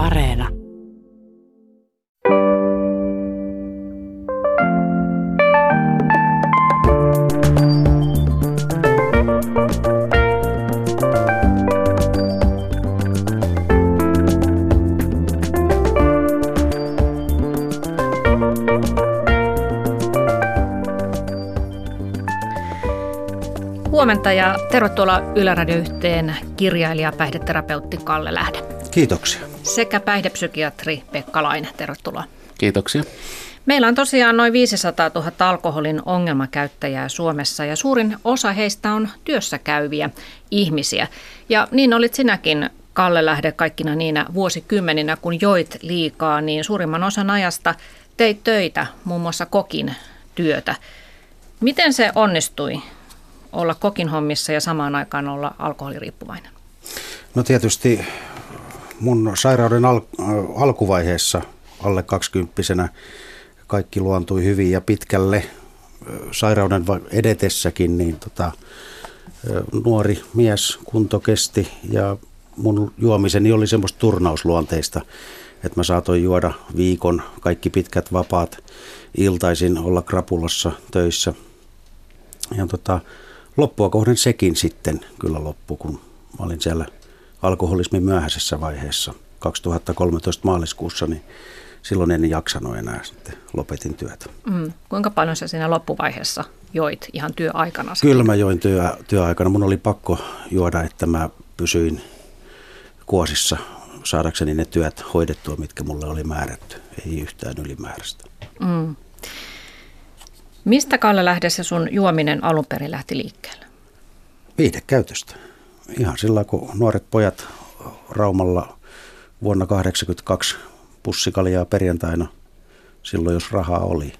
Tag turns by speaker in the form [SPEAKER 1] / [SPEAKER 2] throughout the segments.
[SPEAKER 1] Areena.
[SPEAKER 2] Huomenta ja tervetuloa Yläradio yhteen kirjailija päihdeterapeutti Kalle Lähde.
[SPEAKER 3] Kiitoksia.
[SPEAKER 2] Sekä päihdepsykiatri Pekka Laine, tervetuloa.
[SPEAKER 4] Kiitoksia.
[SPEAKER 2] Meillä on tosiaan noin 500 000 alkoholin ongelmakäyttäjää Suomessa ja suurin osa heistä on työssä käyviä ihmisiä. Ja niin olit sinäkin Kalle Lähde kaikkina niinä vuosikymmeninä, kun joit liikaa, niin suurimman osan ajasta teit töitä, muun muassa kokin työtä. Miten se onnistui olla kokin hommissa ja samaan aikaan olla alkoholiriippuvainen?
[SPEAKER 3] No tietysti mun sairauden al- alkuvaiheessa alle 20 kaikki luontui hyvin ja pitkälle sairauden edetessäkin, niin tota, nuori mies kunto kesti ja mun juomiseni oli semmoista turnausluonteista, että mä saatoin juoda viikon, kaikki pitkät vapaat, iltaisin olla krapulassa töissä. Ja tota, loppua kohden sekin sitten kyllä loppu, kun mä olin siellä alkoholismin myöhäisessä vaiheessa 2013 maaliskuussa, niin silloin en jaksanut enää sitten, lopetin työtä.
[SPEAKER 2] Mm. Kuinka paljon sä siinä loppuvaiheessa joit ihan työaikana?
[SPEAKER 3] Kyllä mä join työ, työaikana. Mun oli pakko juoda, että mä pysyin kuosissa saadakseni ne työt hoidettua, mitkä mulle oli määrätty. Ei yhtään ylimääräistä. Mm.
[SPEAKER 2] Mistä Kalle lähdessä sun juominen alun perin lähti liikkeelle?
[SPEAKER 3] Viitekäytöstä. Ihan sillä kun nuoret pojat Raumalla vuonna 1982 pussikaljaa perjantaina, silloin jos rahaa oli,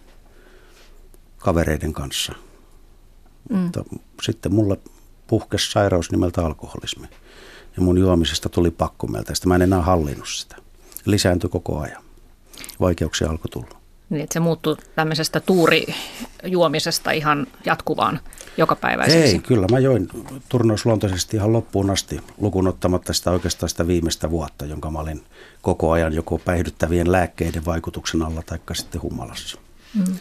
[SPEAKER 3] kavereiden kanssa. Mm. Mutta sitten mulle puhkesi sairaus nimeltä alkoholismi. Ja mun juomisesta tuli pakko meiltä. Sitten mä en enää hallinnut sitä. Lisääntyi koko ajan. Vaikeuksia alkoi tulla.
[SPEAKER 2] Niin, että se muuttui tämmöisestä tuurijuomisesta ihan jatkuvaan jokapäiväiseksi.
[SPEAKER 3] Ei, kyllä mä join turnausluontoisesti ihan loppuun asti, lukuun ottamatta sitä oikeastaan sitä viimeistä vuotta, jonka mä olin koko ajan joko päihdyttävien lääkkeiden vaikutuksen alla tai sitten humalassa. Mm.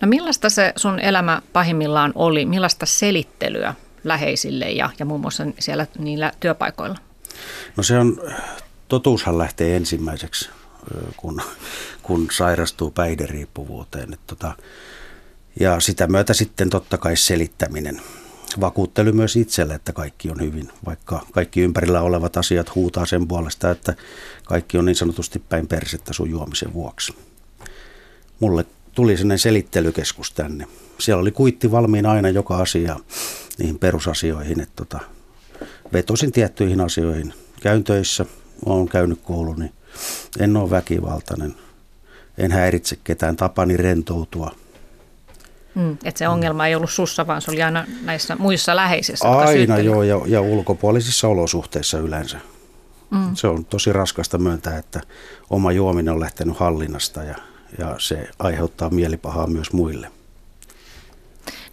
[SPEAKER 2] No millaista se sun elämä pahimmillaan oli? Millaista selittelyä läheisille ja, ja muun muassa siellä niillä työpaikoilla?
[SPEAKER 3] No se on, totuushan lähtee ensimmäiseksi kun, kun sairastuu päihderiippuvuuteen. Et tota, ja sitä myötä sitten totta kai selittäminen. Vakuuttelu myös itselle, että kaikki on hyvin, vaikka kaikki ympärillä olevat asiat huutaa sen puolesta, että kaikki on niin sanotusti päin persettä sun juomisen vuoksi. Mulle tuli sellainen selittelykeskus tänne. Siellä oli kuitti valmiina aina joka asia niihin perusasioihin, että tota, vetosin tiettyihin asioihin. Käyn töissä, olen käynyt kouluni, en ole väkivaltainen, en häiritse ketään, tapani rentoutua.
[SPEAKER 2] Mm, että se ongelma ei ollut sussa, vaan se oli aina näissä muissa läheisissä.
[SPEAKER 3] Aina joo, ja, ja ulkopuolisissa olosuhteissa yleensä. Mm. Se on tosi raskasta myöntää, että oma juominen on lähtenyt hallinnasta ja, ja se aiheuttaa mielipahaa myös muille.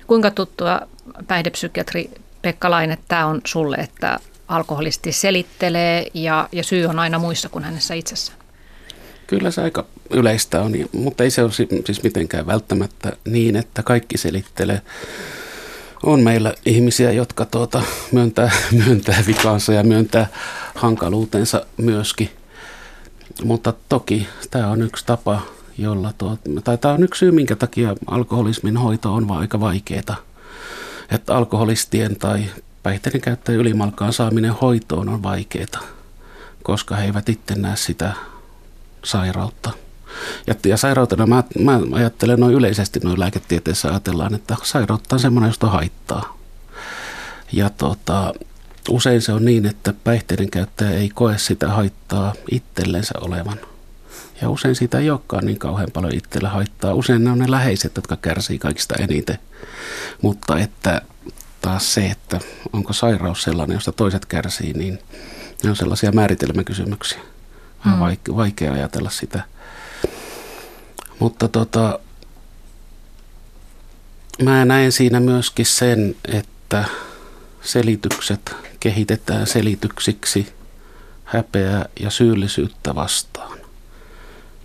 [SPEAKER 2] Kuinka tuttua päihdepsykiatri Pekka Laine tämä on sulle, että alkoholisti selittelee ja, ja syy on aina muissa kuin hänessä itsessään?
[SPEAKER 4] Kyllä se aika yleistä on, mutta ei se ole siis mitenkään välttämättä niin, että kaikki selittelee. On meillä ihmisiä, jotka tuota, myöntää, myöntää vikaansa ja myöntää hankaluutensa myöskin. Mutta toki tämä on yksi tapa, jolla tuo, tai tämä on yksi syy, minkä takia alkoholismin hoito on aika vaikeaa. Että alkoholistien tai päihteiden käyttäjien ylimalkaan saaminen hoitoon on vaikeaa, koska he eivät itse näe sitä sairautta. Ja, ja sairautena mä, mä ajattelen noin yleisesti noin lääketieteessä ajatellaan, että sairautta on semmoinen, josta haittaa. Ja tota, usein se on niin, että päihteiden käyttäjä ei koe sitä haittaa itsellensä olevan. Ja usein siitä ei olekaan niin kauhean paljon itsellä haittaa. Usein ne on ne läheiset, jotka kärsii kaikista eniten. Mutta että taas se, että onko sairaus sellainen, josta toiset kärsii, niin ne on sellaisia määritelmäkysymyksiä. On mm. vaikea ajatella sitä. Mutta tota, mä näen siinä myöskin sen, että selitykset kehitetään selityksiksi häpeää ja syyllisyyttä vastaan.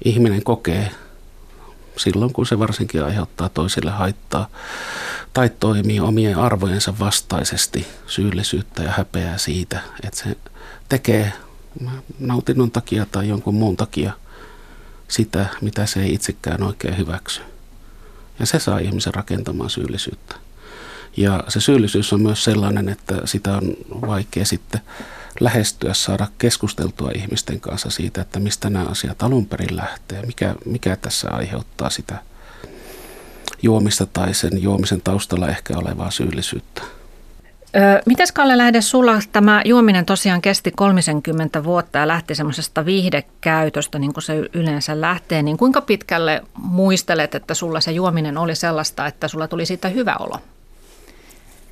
[SPEAKER 4] Ihminen kokee silloin, kun se varsinkin aiheuttaa toisille haittaa tai toimii omien arvojensa vastaisesti syyllisyyttä ja häpeää siitä, että se tekee nautinnon takia tai jonkun muun takia sitä, mitä se ei itsekään oikein hyväksy. Ja se saa ihmisen rakentamaan syyllisyyttä. Ja se syyllisyys on myös sellainen, että sitä on vaikea sitten lähestyä, saada keskusteltua ihmisten kanssa siitä, että mistä nämä asiat alun perin lähtee, mikä, mikä tässä aiheuttaa sitä juomista tai sen juomisen taustalla ehkä olevaa syyllisyyttä.
[SPEAKER 2] Mites Kalle Lähde, sulla tämä juominen tosiaan kesti 30 vuotta ja lähti semmoisesta viihdekäytöstä, niin kuin se yleensä lähtee, niin kuinka pitkälle muistelet, että sulla se juominen oli sellaista, että sulla tuli siitä hyvä olo?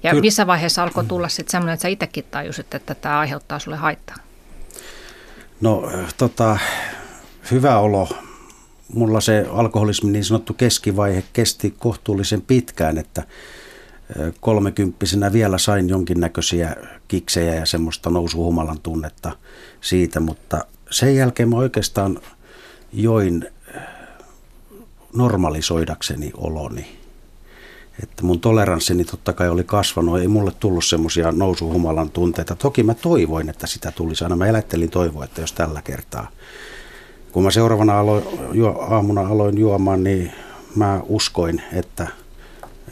[SPEAKER 2] Ja Kyllä. missä vaiheessa alkoi tulla sitten semmoinen, että sä itsekin tajusit, että tämä aiheuttaa sulle haittaa?
[SPEAKER 3] No tota, hyvä olo. Mulla se alkoholismi niin sanottu keskivaihe kesti kohtuullisen pitkään, että kolmekymppisenä vielä sain jonkinnäköisiä kiksejä ja semmoista nousuhumalan tunnetta siitä, mutta sen jälkeen mä oikeastaan join normalisoidakseni oloni että mun toleranssini totta kai oli kasvanut, ei mulle tullut semmoisia nousuhumalan tunteita. Toki mä toivoin, että sitä tulisi aina. Mä elättelin toivoa, että jos tällä kertaa. Kun mä seuraavana aloin, juo, aamuna aloin juomaan, niin mä uskoin, että,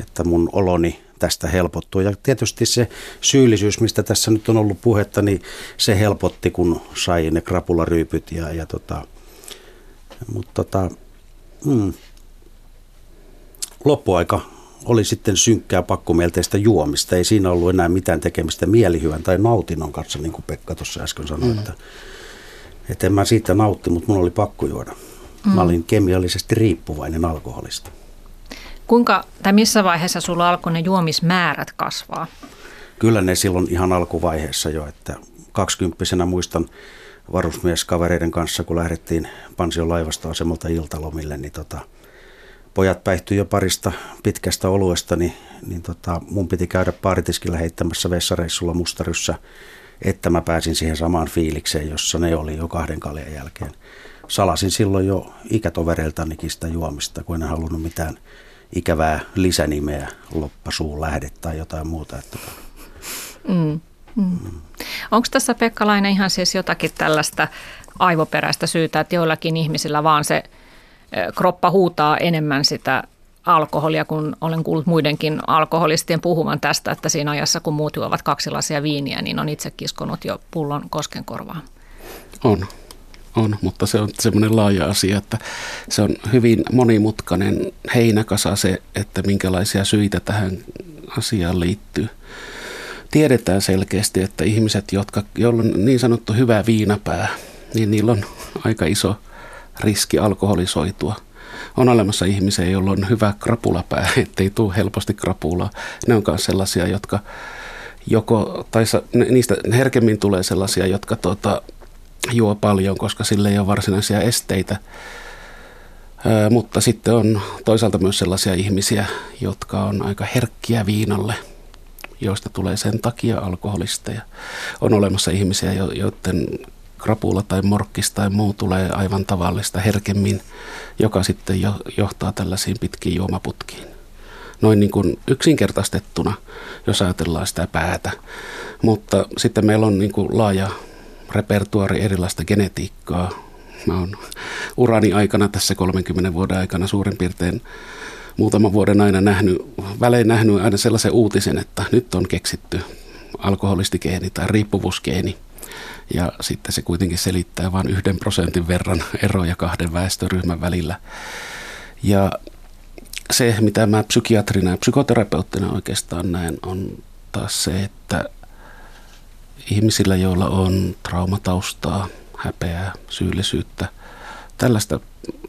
[SPEAKER 3] että mun oloni tästä helpottuu. Ja tietysti se syyllisyys, mistä tässä nyt on ollut puhetta, niin se helpotti, kun sai ne krapularyypyt. Ja, ja tota, mutta tota, mm, loppuaika oli sitten synkkää pakkomielteistä juomista. Ei siinä ollut enää mitään tekemistä mielihyvän tai nautinnon kanssa, niin kuin Pekka tuossa äsken sanoi. Mm. Että, että en mä siitä nautti, mutta mun oli pakko juoda. Mm. Mä olin kemiallisesti riippuvainen alkoholista.
[SPEAKER 2] Kuinka tai missä vaiheessa sulla alkoi ne juomismäärät kasvaa?
[SPEAKER 3] Kyllä ne silloin ihan alkuvaiheessa jo, että kaksikymppisenä muistan varusmieskavereiden kanssa, kun lähdettiin Pansion laivastoasemalta iltalomille, niin tota, pojat päihtyi jo parista pitkästä oluesta, niin, niin tota, mun piti käydä paaritiskillä heittämässä vessareissulla mustaryssä, että mä pääsin siihen samaan fiilikseen, jossa ne oli jo kahden kaljan jälkeen. Salasin silloin jo ikätovereiltanikin sitä juomista, kun en halunnut mitään ikävää lisänimeä, loppasuun lähde tai jotain muuta. Että...
[SPEAKER 2] Mm. Mm. Mm. Onko tässä Pekkalainen ihan siis jotakin tällaista aivoperäistä syytä, että joillakin ihmisillä vaan se – kroppa huutaa enemmän sitä alkoholia, kun olen kuullut muidenkin alkoholistien puhuvan tästä, että siinä ajassa, kun muut juovat kaksi lasia viiniä, niin on itse kiskonut jo pullon koskenkorvaan.
[SPEAKER 4] On, on, mutta se on semmoinen laaja asia, että se on hyvin monimutkainen heinäkasa se, että minkälaisia syitä tähän asiaan liittyy. Tiedetään selkeästi, että ihmiset, jotka, joilla on niin sanottu hyvä viinapää, niin niillä on aika iso – riski alkoholisoitua. On olemassa ihmisiä, joilla on hyvä krapulapää, ettei tule helposti krapulaa. Ne on myös sellaisia, jotka joko, tai niistä herkemmin tulee sellaisia, jotka tuota, juo paljon, koska sille ei ole varsinaisia esteitä. Ää, mutta sitten on toisaalta myös sellaisia ihmisiä, jotka on aika herkkiä viinalle, joista tulee sen takia alkoholisteja. On olemassa ihmisiä, joiden krapula tai morkkis tai muu tulee aivan tavallista herkemmin, joka sitten jo, johtaa tällaisiin pitkiin juomaputkiin. Noin niin kuin yksinkertaistettuna, jos ajatellaan sitä päätä. Mutta sitten meillä on niin kuin laaja repertuari erilaista genetiikkaa. Mä oon urani aikana tässä 30 vuoden aikana suurin piirtein muutaman vuoden aina nähnyt, välein nähnyt aina sellaisen uutisen, että nyt on keksitty alkoholistigeeni tai riippuvuusgeeni – ja sitten se kuitenkin selittää vain yhden prosentin verran eroja kahden väestöryhmän välillä. Ja se, mitä mä psykiatrina ja psykoterapeuttina oikeastaan näen, on taas se, että ihmisillä, joilla on traumataustaa, häpeää, syyllisyyttä, tällaista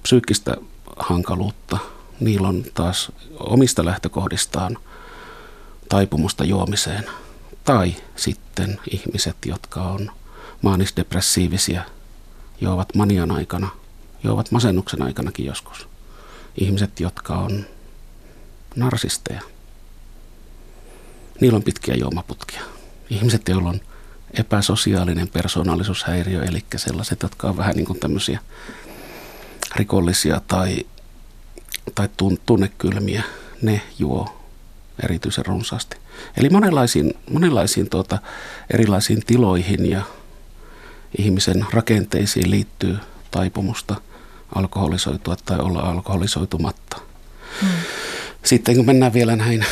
[SPEAKER 4] psyykkistä hankaluutta, niillä on taas omista lähtökohdistaan taipumusta juomiseen. Tai sitten ihmiset, jotka on maanisdepressiivisia, juovat manian aikana, juovat masennuksen aikanakin joskus. Ihmiset, jotka on narsisteja. Niillä on pitkiä juomaputkia. Ihmiset, joilla on epäsosiaalinen persoonallisuushäiriö, eli sellaiset, jotka on vähän niin kuin tämmöisiä rikollisia tai, tai tunnekylmiä, ne juo erityisen runsaasti. Eli monenlaisiin, monenlaisiin tuota, erilaisiin tiloihin ja ihmisen rakenteisiin liittyy taipumusta alkoholisoitua tai olla alkoholisoitumatta. Hmm. Sitten kun mennään vielä näihin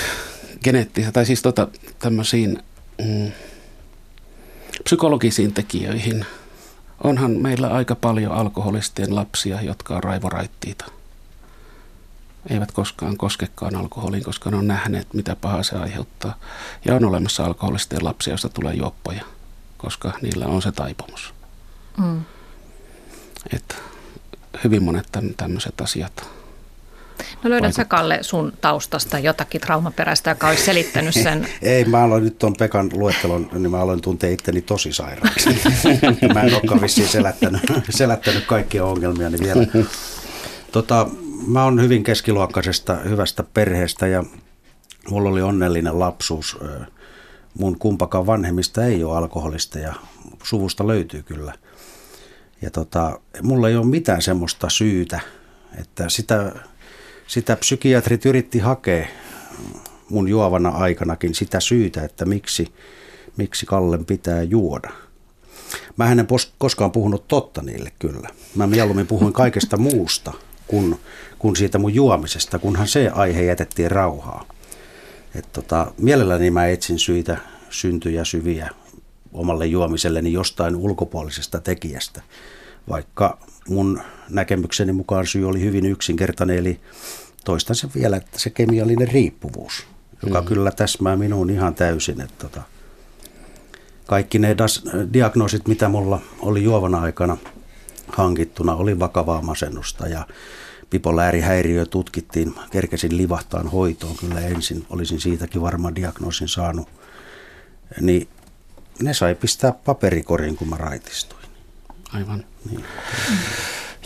[SPEAKER 4] geneettisiin, tai siis tota, tämmöisiin mm, psykologisiin tekijöihin, onhan meillä aika paljon alkoholistien lapsia, jotka on raivoraittiita. Eivät koskaan koskekaan alkoholiin, koska ne on nähneet, mitä pahaa se aiheuttaa. Ja on olemassa alkoholistien lapsia, joista tulee juoppoja, koska niillä on se taipumus. Mm. Et hyvin monet tämmöiset asiat
[SPEAKER 2] No löydät sä Kalle sun taustasta jotakin traumaperäistä, joka olisi selittänyt sen?
[SPEAKER 3] Ei, mä aloin nyt tuon Pekan luettelon, niin mä aloin tuntea itteni tosi sairaaksi. mä en olekaan vissiin selättänyt, selättänyt kaikkia ongelmia niin vielä. Tota, mä oon hyvin keskiluokkaisesta, hyvästä perheestä ja mulla oli onnellinen lapsuus. Mun kumpakaan vanhemmista ei ole alkoholista ja suvusta löytyy kyllä. Ja tota, mulla ei ole mitään semmoista syytä, että sitä sitä psykiatrit yritti hakea mun juovana aikanakin sitä syytä, että miksi, miksi Kallen pitää juoda. Mä en koskaan puhunut totta niille kyllä. Mä mieluummin puhuin kaikesta muusta kuin, kuin siitä mun juomisesta, kunhan se aihe jätettiin rauhaa. Et tota, mielelläni mä etsin syitä, syntyjä, syviä omalle juomiselleni jostain ulkopuolisesta tekijästä, vaikka mun näkemykseni mukaan syy oli hyvin yksinkertainen, eli toistan sen vielä, että se kemiallinen riippuvuus, joka mm. kyllä täsmää minuun ihan täysin. Että tota, kaikki ne das, diagnoosit, mitä mulla oli juovana aikana hankittuna, oli vakavaa masennusta ja bipolaarihäiriö tutkittiin, kerkesin livahtaan hoitoon kyllä ensin, olisin siitäkin varmaan diagnoosin saanut. Niin ne sai pistää paperikoriin, kun mä raitistuin.
[SPEAKER 4] Aivan. Niin.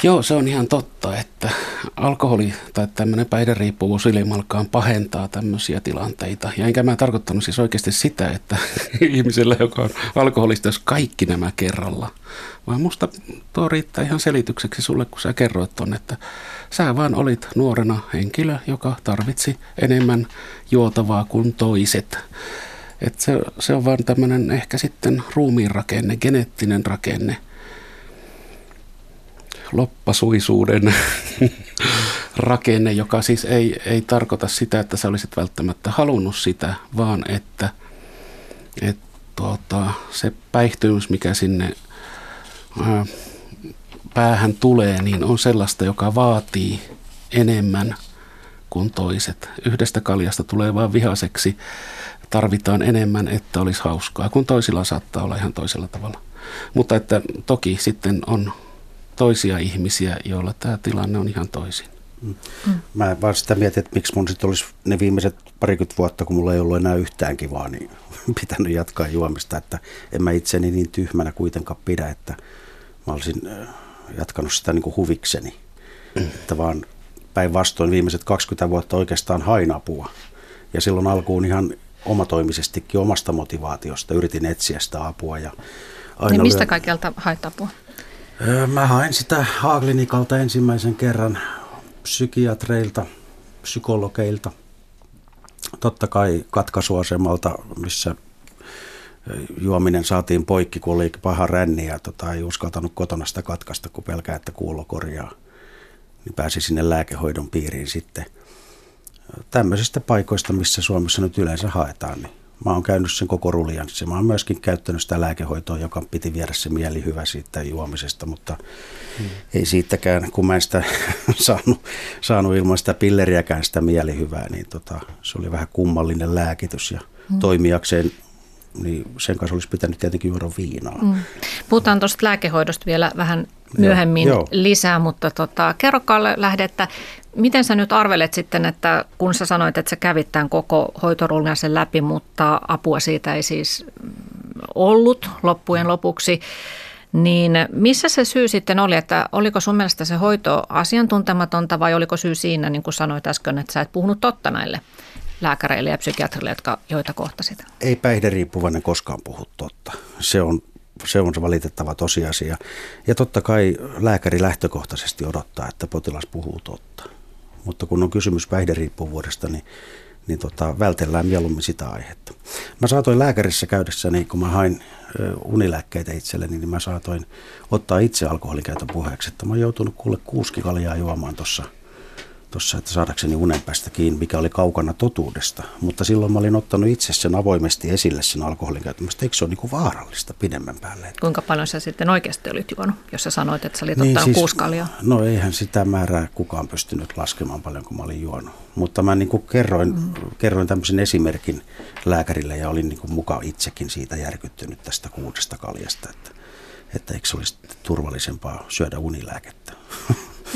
[SPEAKER 4] Joo, se on ihan totta, että alkoholi tai tämmöinen päihderiippuvuus ylimalkaan pahentaa tämmöisiä tilanteita. Ja enkä mä tarkoittanut siis oikeasti sitä, että ihmisellä, joka on alkoholista, jos kaikki nämä kerralla. Vaan musta tuo riittää ihan selitykseksi sulle, kun sä kerroit ton, että sä vaan olit nuorena henkilö, joka tarvitsi enemmän juotavaa kuin toiset. Et se, se on vaan tämmöinen ehkä sitten ruumiin rakenne, geneettinen rakenne – loppasuisuuden rakenne, joka siis ei, ei tarkoita sitä, että sä olisit välttämättä halunnut sitä, vaan että, että tuota, se päihtymys, mikä sinne ää, päähän tulee, niin on sellaista, joka vaatii enemmän kuin toiset. Yhdestä kaljasta tulee vain vihaseksi, tarvitaan enemmän, että olisi hauskaa, kun toisilla saattaa olla ihan toisella tavalla. Mutta että toki sitten on toisia ihmisiä, joilla tämä tilanne on ihan toisin. Mm.
[SPEAKER 3] Mä vaan sitä mietin, että miksi mun sitten olisi ne viimeiset parikymmentä vuotta, kun mulla ei ollut enää yhtään kivaa, niin pitänyt jatkaa juomista, että en mä itseni niin tyhmänä kuitenkaan pidä, että mä olisin jatkanut sitä niin kuin huvikseni. Mm. Että vaan päinvastoin viimeiset 20 vuotta oikeastaan hain apua. Ja silloin alkuun ihan omatoimisestikin omasta motivaatiosta yritin etsiä sitä apua. Ja
[SPEAKER 2] aina niin mistä lyö... kaikkialta hait apua?
[SPEAKER 3] Mä hain sitä Haaglinikalta ensimmäisen kerran psykiatreilta, psykologeilta, totta kai katkaisuasemalta, missä juominen saatiin poikki, kun oli paha ränni ja tota, ei uskaltanut kotona sitä katkaista, kun pelkää, että kuulo korjaa. Niin pääsi sinne lääkehoidon piiriin sitten. Tämmöisistä paikoista, missä Suomessa nyt yleensä haetaan, niin Mä oon käynyt sen koko ruljanssi. Mä oon myöskin käyttänyt sitä lääkehoitoa, joka piti viedä se mieli hyvä siitä juomisesta, mutta hmm. ei siitäkään, kun mä en sitä saanut, saanut ilman sitä pilleriäkään sitä mielihyvää, niin tota, se oli vähän kummallinen lääkitys ja hmm. toimijakseen niin sen kanssa olisi pitänyt tietenkin juoda viinaa. Mm.
[SPEAKER 2] Puhutaan tuosta lääkehoidosta vielä vähän myöhemmin joo, lisää, mutta tota, kerro Kalle Lähde, että miten sä nyt arvelet sitten, että kun sä sanoit, että sä kävit tämän koko hoitorullin läpi, mutta apua siitä ei siis ollut loppujen lopuksi, niin missä se syy sitten oli, että oliko sun mielestä se hoito asiantuntematonta vai oliko syy siinä, niin kuin sanoit äsken, että sä et puhunut totta näille lääkäreille ja psykiatrille, jotka, joita kohtasit?
[SPEAKER 3] Ei päihderiippuvainen koskaan puhu totta. Se on, se on se valitettava tosiasia. Ja totta kai lääkäri lähtökohtaisesti odottaa, että potilas puhuu totta. Mutta kun on kysymys päihderiippuvuudesta, niin, niin tota, vältellään mieluummin sitä aihetta. Mä saatoin lääkärissä käydessäni, kun mä hain unilääkkeitä itselleni, niin mä saatoin ottaa itse alkoholin käytön puheeksi. Että mä oon joutunut kuule kuuski kaljaa juomaan tuossa tuossa, että saadakseni unen päästä kiinni, mikä oli kaukana totuudesta. Mutta silloin mä olin ottanut itse sen avoimesti esille sen alkoholin käyttämästä. Eikö se ole niin kuin vaarallista pidemmän päälle?
[SPEAKER 2] Kuinka paljon sä sitten oikeasti olit juonut, jos sä sanoit, että sä olit niin, ottanut siis, kuuskalia?
[SPEAKER 3] No eihän sitä määrää kukaan pystynyt laskemaan paljon, kun mä olin juonut. Mutta mä niin kuin kerroin, mm. kerroin tämmöisen esimerkin lääkärille ja olin niin kuin mukaan itsekin siitä järkyttynyt tästä kuudesta kaljasta, että, että eikö se olisi turvallisempaa syödä unilääkettä.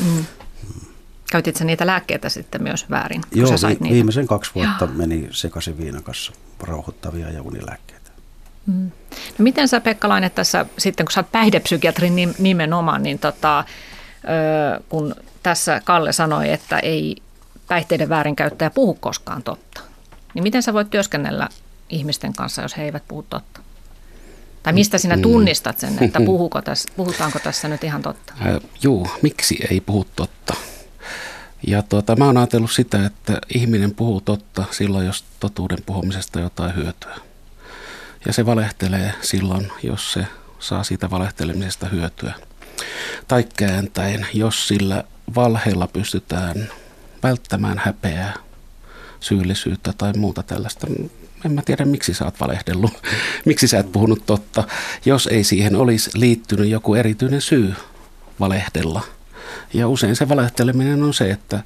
[SPEAKER 3] Mm.
[SPEAKER 2] Käytit sä niitä lääkkeitä sitten myös väärin,
[SPEAKER 3] kun Joo, sä sait niitä? viimeisen kaksi vuotta Joo. meni sekaisin viinan kanssa rauhoittavia ja unilääkkeitä.
[SPEAKER 2] Mm. No miten sä Pekka Laine tässä sitten, kun sä oot päihdepsykiatrin nimenomaan, niin tota, kun tässä Kalle sanoi, että ei päihteiden väärinkäyttäjä puhu koskaan totta, niin miten sä voit työskennellä ihmisten kanssa, jos he eivät puhu totta? Tai mistä sinä mm. tunnistat sen, että puhuko tässä, puhutaanko tässä nyt ihan totta?
[SPEAKER 4] Äh, juu, miksi ei puhu totta? Ja tuota, mä oon ajatellut sitä, että ihminen puhuu totta silloin, jos totuuden puhumisesta jotain hyötyä. Ja se valehtelee silloin, jos se saa siitä valehtelemisesta hyötyä. Tai kääntäen, jos sillä valheella pystytään välttämään häpeää, syyllisyyttä tai muuta tällaista. En mä tiedä, miksi sä oot valehdellut, miksi sä et puhunut totta, jos ei siihen olisi liittynyt joku erityinen syy valehdella – ja usein se valehteleminen on se, että,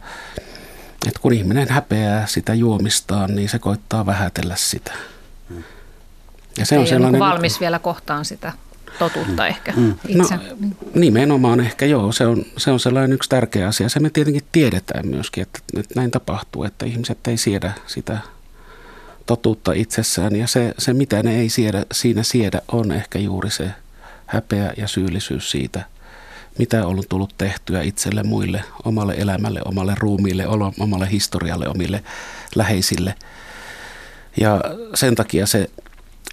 [SPEAKER 4] että kun ihminen häpeää sitä juomistaan, niin se koittaa vähätellä sitä.
[SPEAKER 2] Ja se Ei on sellainen, niin valmis vielä kohtaan sitä totuutta ehkä mm. itse. No,
[SPEAKER 4] nimenomaan ehkä joo, se on, se on sellainen yksi tärkeä asia. Se me tietenkin tiedetään myöskin, että, että näin tapahtuu, että ihmiset ei siedä sitä totuutta itsessään. Ja se, se mitä ne ei siedä, siinä siedä, on ehkä juuri se häpeä ja syyllisyys siitä, mitä on tullut tehtyä itselle, muille, omalle elämälle, omalle ruumiille, omalle historialle, omille läheisille. Ja sen takia se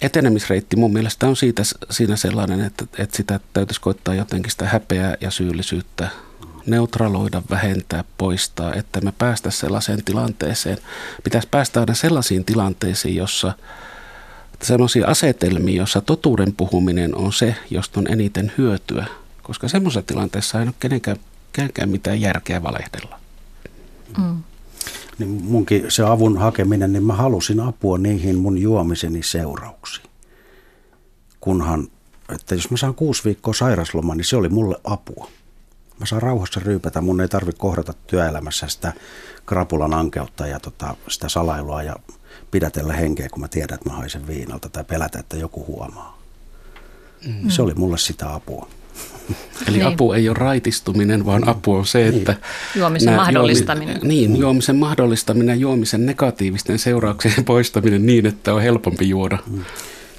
[SPEAKER 4] etenemisreitti mun mielestä on siitä, siinä sellainen, että, että sitä täytyisi koittaa jotenkin sitä häpeää ja syyllisyyttä neutraloida, vähentää, poistaa, että me päästä sellaiseen tilanteeseen. Pitäisi päästä aina sellaisiin tilanteisiin, jossa sellaisia asetelmia, jossa totuuden puhuminen on se, josta on eniten hyötyä – koska semmoisessa tilanteessa ei ole kenenkään, kenenkään mitään järkeä valehdella.
[SPEAKER 3] Mm. Niin munkin se avun hakeminen, niin mä halusin apua niihin mun juomiseni seurauksiin. Kunhan, että jos mä saan kuusi viikkoa sairaslomaa, niin se oli mulle apua. Mä saan rauhassa ryypätä, mun ei tarvitse kohdata työelämässä sitä krapulan ankeutta ja tota, sitä salailua ja pidätellä henkeä, kun mä tiedän, että mä haisen viinalta tai pelätä, että joku huomaa. Mm. Se oli mulle sitä apua.
[SPEAKER 4] Eli niin. apu ei ole raitistuminen, vaan apu on se, että...
[SPEAKER 2] Juomisen mahdollistaminen.
[SPEAKER 4] Juomi, niin, juomisen mahdollistaminen, juomisen negatiivisten seurauksien poistaminen niin, että on helpompi juoda. Mm.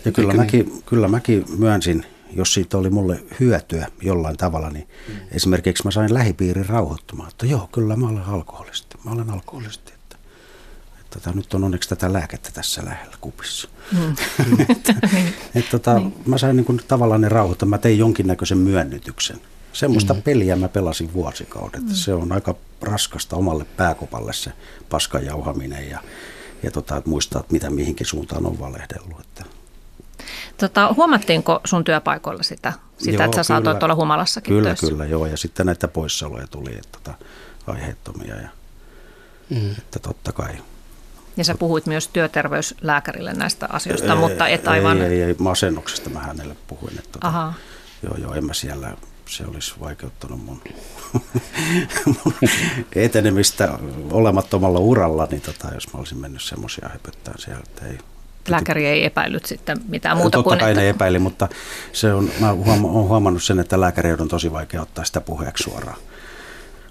[SPEAKER 3] Ja kyllä mäkin, niin? kyllä mäkin myönsin, jos siitä oli mulle hyötyä jollain tavalla, niin mm. esimerkiksi mä sain lähipiirin rauhoittumaan, että joo, kyllä mä olen alkoholisti. Mä olen alkoholisti tota, nyt on onneksi tätä lääkettä tässä lähellä kupissa. Mm. et, et, tota, niin. Mä sain niin kuin, tavallaan ne rauhoittaa. Mä tein jonkinnäköisen myönnytyksen. Semmoista mm. peliä mä pelasin vuosikaudet. Mm. Se on aika raskasta omalle pääkopalle se paskan jauhaminen ja, ja tota, että muistaa, että mitä mihinkin suuntaan on valehdellut. Että.
[SPEAKER 2] Tota, huomattiinko sun työpaikoilla sitä, sitä joo, että sä saatoit olla humalassakin
[SPEAKER 3] Kyllä,
[SPEAKER 2] töissä?
[SPEAKER 3] kyllä, joo. Ja sitten näitä poissaoloja tuli, että tota, aiheettomia. Ja, mm. Että totta kai
[SPEAKER 2] ja sä puhuit myös työterveyslääkärille näistä asioista, ei, mutta et aivan...
[SPEAKER 3] Ei, ei, ei masennuksesta mä hänelle puhuin. Että tota, Aha. Joo, joo, en mä siellä, se olisi vaikeuttanut mun, mun etenemistä olemattomalla uralla, niin tota, jos mä olisin mennyt semmoisia höpöttään siellä, että ei,
[SPEAKER 2] Lääkäri ei epäillyt sitten mitään muuta Totta
[SPEAKER 3] kuin... Totta kai että... ne epäili, mutta se on, mä olen huomannut sen, että lääkäri on tosi vaikea ottaa sitä puheeksi suoraan.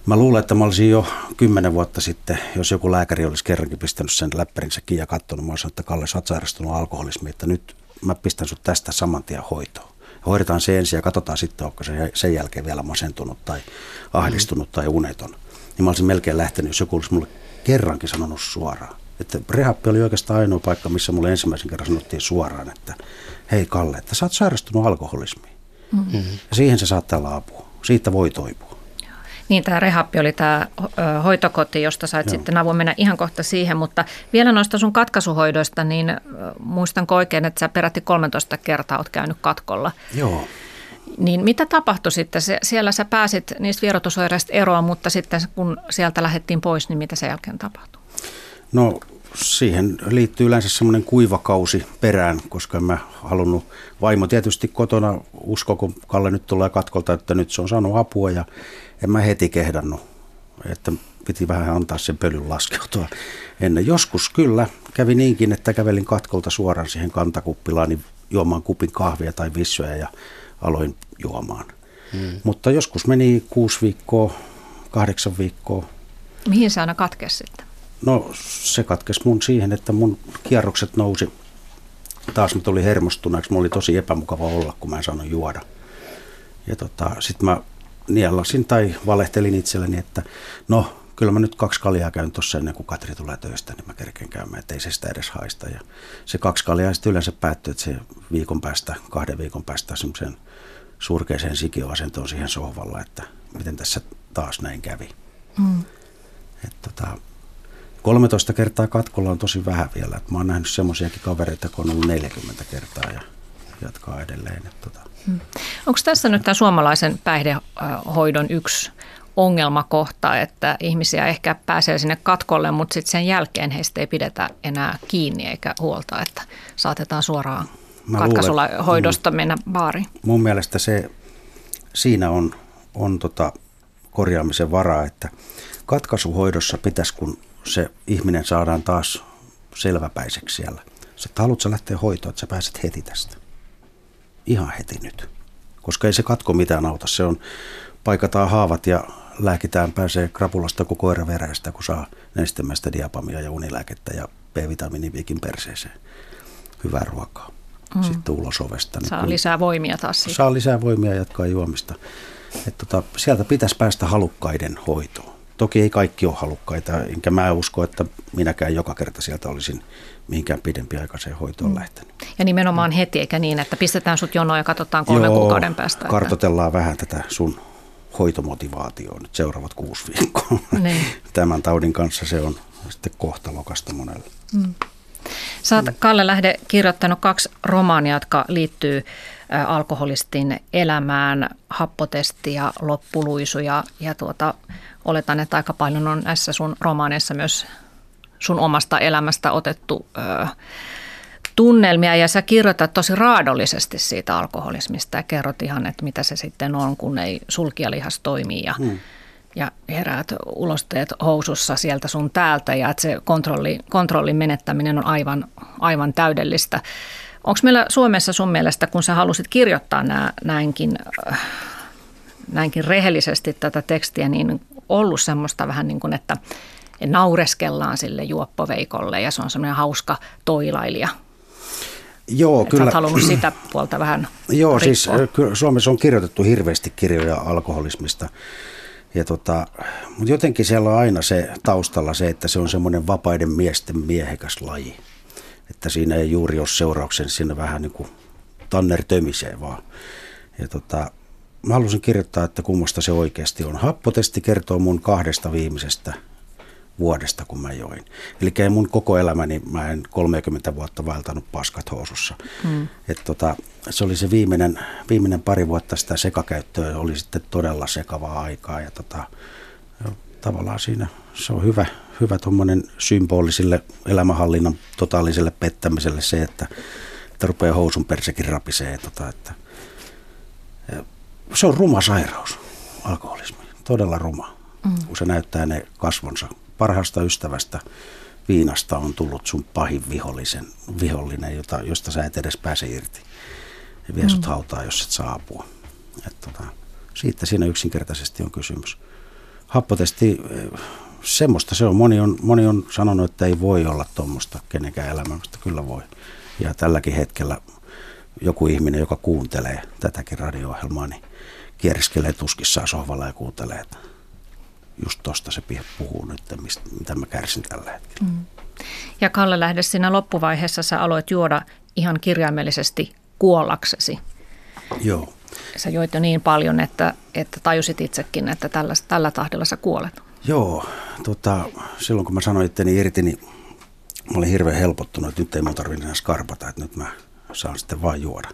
[SPEAKER 3] Mä luulen, että mä olisin jo kymmenen vuotta sitten, jos joku lääkäri olisi kerrankin pistänyt sen läppärinsä kiinni ja katsonut, mä olisin että Kalle, sä oot sairastunut alkoholismiin, että nyt mä pistän sut tästä saman tien hoitoon. Hoidetaan se ensin ja katsotaan sitten, onko se sen jälkeen vielä masentunut tai ahdistunut mm. tai uneton. Niin mä olisin melkein lähtenyt, jos joku olisi mulle kerrankin sanonut suoraan, Että rehappi oli oikeastaan ainoa paikka, missä mulle ensimmäisen kerran sanottiin suoraan, että hei Kalle, että sä oot sairastunut alkoholismiin. Mm-hmm. Ja siihen se saattaa laapua. Siitä voi toipua.
[SPEAKER 2] Niin, tämä rehappi oli tämä hoitokoti, josta sait Joo. sitten avun mennä ihan kohta siihen, mutta vielä noista sun katkaisuhoidoista, niin muistan oikein, että sä peräti 13 kertaa oot käynyt katkolla.
[SPEAKER 3] Joo.
[SPEAKER 2] Niin mitä tapahtui sitten? Siellä sä pääsit niistä vierotusoireista eroon, mutta sitten kun sieltä lähdettiin pois, niin mitä sen jälkeen tapahtui?
[SPEAKER 3] No siihen liittyy yleensä semmoinen kuivakausi perään, koska en mä halunnut, vaimo tietysti kotona usko, kun Kalle nyt tulee katkolta, että nyt se on saanut apua ja en mä heti kehdannut, että piti vähän antaa sen pölyn laskeutua ennen. Joskus kyllä kävi niinkin, että kävelin katkolta suoraan siihen kantakuppilaan niin juomaan kupin kahvia tai vissyä ja aloin juomaan. Hmm. Mutta joskus meni kuusi viikkoa, kahdeksan viikkoa.
[SPEAKER 2] Mihin se aina katkesi sitten?
[SPEAKER 3] No se katkesi mun siihen, että mun kierrokset nousi. Taas mä tulin hermostuneeksi. Mulla oli tosi epämukava olla, kun mä en saanut juoda. Ja tota, sit mä niellasin tai valehtelin itselleni, että no kyllä mä nyt kaksi kaljaa käyn tuossa ennen kuin Katri tulee töistä, niin mä kerken käymään, ettei se sitä edes haista. Ja se kaksi kaljaa sitten yleensä päättyy, että se viikon päästä, kahden viikon päästä semmoiseen surkeeseen sikioasentoon siihen sohvalla, että miten tässä taas näin kävi. Mm. Et tota, 13 kertaa katkolla on tosi vähän vielä. Et mä oon nähnyt semmoisiakin kavereita, kun on ollut 40 kertaa ja jatkaa edelleen. Et tota. Hmm.
[SPEAKER 2] Onko tässä nyt tämä suomalaisen päihdehoidon yksi ongelmakohta, että ihmisiä ehkä pääsee sinne katkolle, mutta sitten sen jälkeen heistä ei pidetä enää kiinni eikä huolta, että saatetaan suoraan katkaisulla hoidosta mm, mennä baariin?
[SPEAKER 3] Mun mielestä se, siinä on, on tota korjaamisen varaa, että katkaisuhoidossa pitäisi, kun se ihminen saadaan taas selväpäiseksi siellä. Sä, että haluatko lähteä hoitoon, että sä pääset heti tästä. Ihan heti nyt. Koska ei se katko mitään auta. Se on, paikataan haavat ja lääkitään, pääsee krapulasta koko koira verestä, kun saa nestemäistä diapamia ja unilääkettä ja B-vitamiiniviikin perseeseen. Hyvää ruokaa. Mm. Sitten ulos ovesta.
[SPEAKER 2] Niin saa lisää voimia taas. Siitä.
[SPEAKER 3] Saa lisää voimia jatkaa juomista. Et tota, sieltä pitäisi päästä halukkaiden hoitoon. Toki ei kaikki ole halukkaita, enkä mä usko, että minäkään joka kerta sieltä olisin mihinkään pidempiaikaiseen hoitoon mm. lähtenyt.
[SPEAKER 2] Ja nimenomaan heti, eikä niin, että pistetään sut jonoon ja katsotaan kolmen Joo, kuukauden päästä.
[SPEAKER 3] kartoitellaan että... vähän tätä sun hoitomotivaatioon nyt seuraavat kuusi viikkoa. Niin. Tämän taudin kanssa se on sitten kohtalokasta monelle. Mm.
[SPEAKER 2] Sä oot, Kalle Lähde, kirjoittanut kaksi romaania, jotka liittyy alkoholistin elämään, happotesti ja loppuluisu. Ja, tuota, oletan, että aika paljon on näissä sun romaaneissa myös sun omasta elämästä otettu ö, tunnelmia ja sä kirjoitat tosi raadollisesti siitä alkoholismista ja kerrot ihan, että mitä se sitten on, kun ei sulkijalihas toimii ja, hmm. ja heräät ulosteet housussa sieltä sun täältä ja että se kontrolli, kontrollin menettäminen on aivan, aivan täydellistä. Onko meillä Suomessa sun mielestä, kun sä halusit kirjoittaa nää, näinkin, näinkin rehellisesti tätä tekstiä, niin ollut semmoista vähän niin kuin, että naureskellaan sille juoppoveikolle ja se on semmoinen hauska toilailija –
[SPEAKER 3] Joo,
[SPEAKER 2] kyllä. Sä halunnut sitä puolta vähän
[SPEAKER 3] Joo, rikkoa. siis kyllä Suomessa on kirjoitettu hirveästi kirjoja alkoholismista. Ja tota, mutta jotenkin siellä on aina se taustalla se, että se on semmoinen vapaiden miesten miehekäs laji. Että siinä ei juuri ole seurauksen, siinä vähän niin kuin tanner tömisee vaan. Ja tota, mä halusin kirjoittaa, että kummasta se oikeasti on. Happotesti kertoo mun kahdesta viimeisestä vuodesta, kun mä join. Eli mun koko elämäni, mä en 30 vuotta vaeltanut paskat housussa. Mm. Et tota, se oli se viimeinen, viimeinen pari vuotta sitä sekakäyttöä, oli sitten todella sekavaa aikaa. Ja tota, tavallaan siinä se on hyvä, hyvä tuommoinen symbolisille elämänhallinnan totaaliselle pettämiselle se, että, että rupeaa housun persekin rapisee. Tota, että, se on ruma sairaus, alkoholismi, todella ruma, mm. kun se näyttää ne kasvonsa parhaasta ystävästä viinasta on tullut sun pahin vihollisen, vihollinen, jota, josta sä et edes pääse irti. Ja vie mm. sut hautaa, jos et saa apua. Et tota, siitä siinä yksinkertaisesti on kysymys. Happotesti, semmoista se on. Moni on, moni on sanonut, että ei voi olla tuommoista kenenkään elämästä. Kyllä voi. Ja tälläkin hetkellä joku ihminen, joka kuuntelee tätäkin radio-ohjelmaa, niin kieriskelee tuskissaan sohvalla ja kuuntelee, että just tuosta se puhuu nyt, mistä, mitä mä kärsin tällä hetkellä. Mm.
[SPEAKER 2] Ja Kalle lähde siinä loppuvaiheessa sä aloit juoda ihan kirjaimellisesti kuollaksesi.
[SPEAKER 3] Joo.
[SPEAKER 2] Sä joit jo niin paljon, että, että tajusit itsekin, että tällä, tällä tahdilla sä kuolet.
[SPEAKER 3] Joo, tota, silloin kun mä sanoin itteni irti, niin mä olin hirveän helpottunut, että nyt ei mun tarvitse enää skarpata, että nyt mä saan sitten vaan juoda.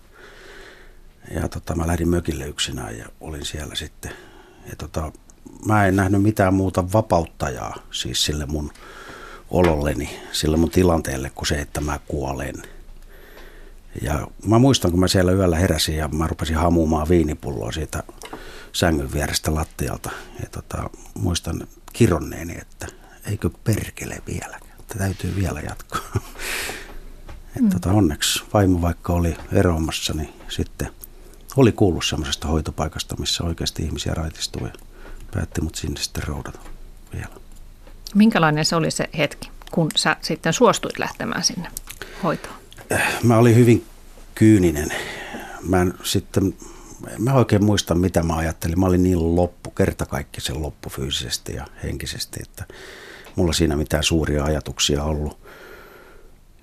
[SPEAKER 3] Ja tota, mä lähdin mökille yksinään ja olin siellä sitten. Ja tota, mä en nähnyt mitään muuta vapauttajaa siis sille mun ololleni, sille mun tilanteelle kuin se, että mä kuolen. Ja mä muistan, kun mä siellä yöllä heräsin ja mä rupesin hamumaan viinipulloa siitä sängyn vierestä lattialta. Ja tota, muistan kironneeni, että eikö perkele vielä, että täytyy vielä jatkaa. Mm. tota, onneksi vaimo vaikka oli eroamassa, niin sitten oli kuullut semmoisesta hoitopaikasta, missä oikeasti ihmisiä raitistuu ja päätti mut sinne sitten roudata vielä.
[SPEAKER 2] Minkälainen se oli se hetki, kun sä sitten suostuit lähtemään sinne hoitoon?
[SPEAKER 3] Mä olin hyvin kyyninen. Mä en mä oikein muista mitä mä ajattelin. Mä olin niin loppu, kerta kaikki sen loppu fyysisesti ja henkisesti, että mulla siinä mitään suuria ajatuksia ollut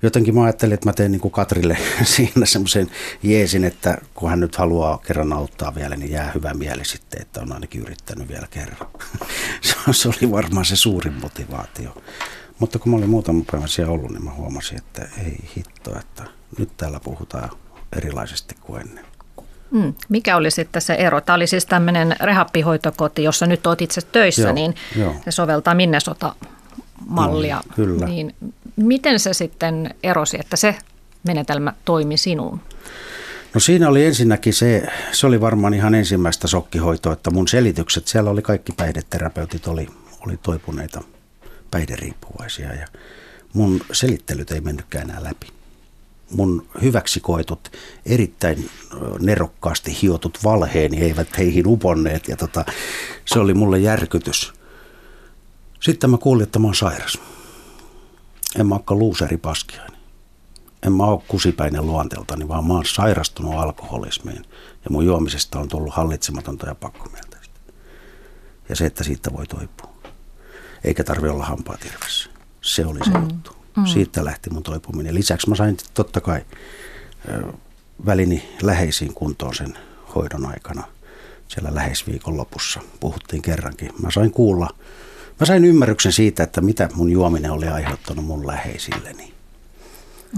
[SPEAKER 3] jotenkin mä ajattelin, että mä teen niin kuin Katrille siinä semmoisen jeesin, että kun hän nyt haluaa kerran auttaa vielä, niin jää hyvä mieli sitten, että on ainakin yrittänyt vielä kerran. se oli varmaan se suurin motivaatio. Mutta kun mä olin muutaman päivän siellä ollut, niin mä huomasin, että ei hitto, että nyt täällä puhutaan erilaisesti kuin ennen.
[SPEAKER 2] Mm. Mikä oli sitten se ero? Tämä oli siis tämmöinen rehappihoitokoti, jossa nyt olet itse töissä, joo, niin joo. se soveltaa Minnesota mallia.
[SPEAKER 3] No, kyllä.
[SPEAKER 2] Niin miten se sitten erosi, että se menetelmä toimi sinuun?
[SPEAKER 3] No siinä oli ensinnäkin se, se oli varmaan ihan ensimmäistä sokkihoitoa, että mun selitykset, siellä oli kaikki päihdeterapeutit, oli, oli toipuneita päihderiippuvaisia ja mun selittelyt ei mennytkään enää läpi. Mun hyväksi koetut, erittäin nerokkaasti hiotut valheeni eivät heihin uponneet ja tota, se oli mulle järkytys. Sitten mä kuulin, että mä oon sairas. En mä olekaan luuseri paskiainen. En mä ole kusipäinen luonteeltani, vaan mä oon sairastunut alkoholismiin. Ja mun juomisesta on tullut hallitsematonta ja pakkomielteistä. Ja se, että siitä voi toipua. Eikä tarvi olla hampaa tirvessä. Se oli se mm. juttu. Mm. Siitä lähti mun toipuminen. Lisäksi mä sain totta kai välini läheisiin kuntoon sen hoidon aikana. Siellä läheisviikon lopussa puhuttiin kerrankin. Mä sain kuulla Mä sain ymmärryksen siitä, että mitä mun juominen oli aiheuttanut mun läheisilleni.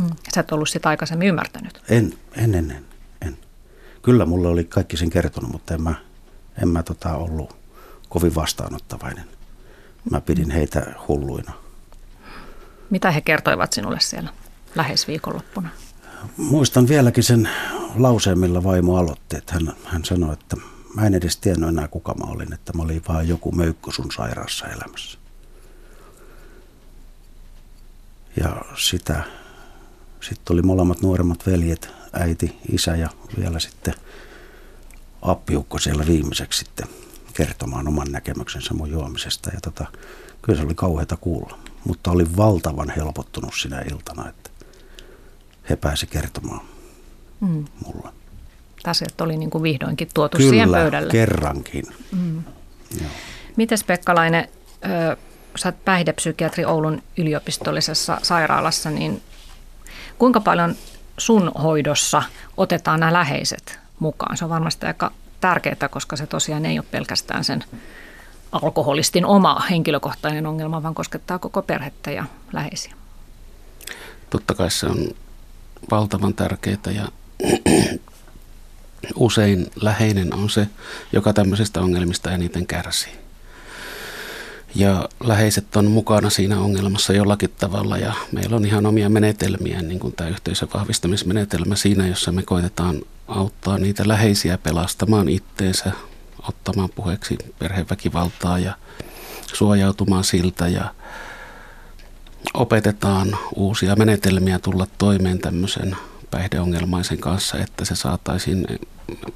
[SPEAKER 2] Mm. Sä et ollut sitä aikaisemmin ymmärtänyt?
[SPEAKER 3] En, en, en, en. en. Kyllä mulle oli kaikki sen kertonut, mutta en mä, en mä tota ollut kovin vastaanottavainen. Mä pidin heitä hulluina.
[SPEAKER 2] Mitä he kertoivat sinulle siellä lähes viikonloppuna?
[SPEAKER 3] Muistan vieläkin sen lauseen, millä vaimo aloitti. Että hän, hän sanoi, että Mä en edes tiennyt enää kuka mä olin, että mä olin vaan joku möykky sun sairaassa elämässä. Ja sitä, sitten oli molemmat nuoremmat veljet, äiti, isä ja vielä sitten appiukko siellä viimeiseksi sitten kertomaan oman näkemyksensä mun juomisesta. Ja tota, kyllä se oli kauheata kuulla, mutta oli valtavan helpottunut sinä iltana, että he pääsi kertomaan mm. mulle
[SPEAKER 2] asiat oli niin kuin vihdoinkin tuotu Kyllä, siihen pöydälle.
[SPEAKER 3] kerrankin. Mm.
[SPEAKER 2] Mites Pekkalainen, ö, sä oot päihdepsykiatri Oulun yliopistollisessa sairaalassa, niin kuinka paljon sun hoidossa otetaan nämä läheiset mukaan? Se on varmasti aika tärkeää, koska se tosiaan ei ole pelkästään sen alkoholistin oma henkilökohtainen ongelma, vaan koskettaa koko perhettä ja läheisiä.
[SPEAKER 4] Totta kai se on valtavan tärkeää ja usein läheinen on se, joka tämmöisistä ongelmista eniten kärsii. Ja läheiset on mukana siinä ongelmassa jollakin tavalla ja meillä on ihan omia menetelmiä, niin kuin tämä yhteisön vahvistamismenetelmä siinä, jossa me koitetaan auttaa niitä läheisiä pelastamaan itteensä, ottamaan puheeksi perheväkivaltaa ja suojautumaan siltä ja opetetaan uusia menetelmiä tulla toimeen tämmöisen päihdeongelmaisen kanssa, että se saataisiin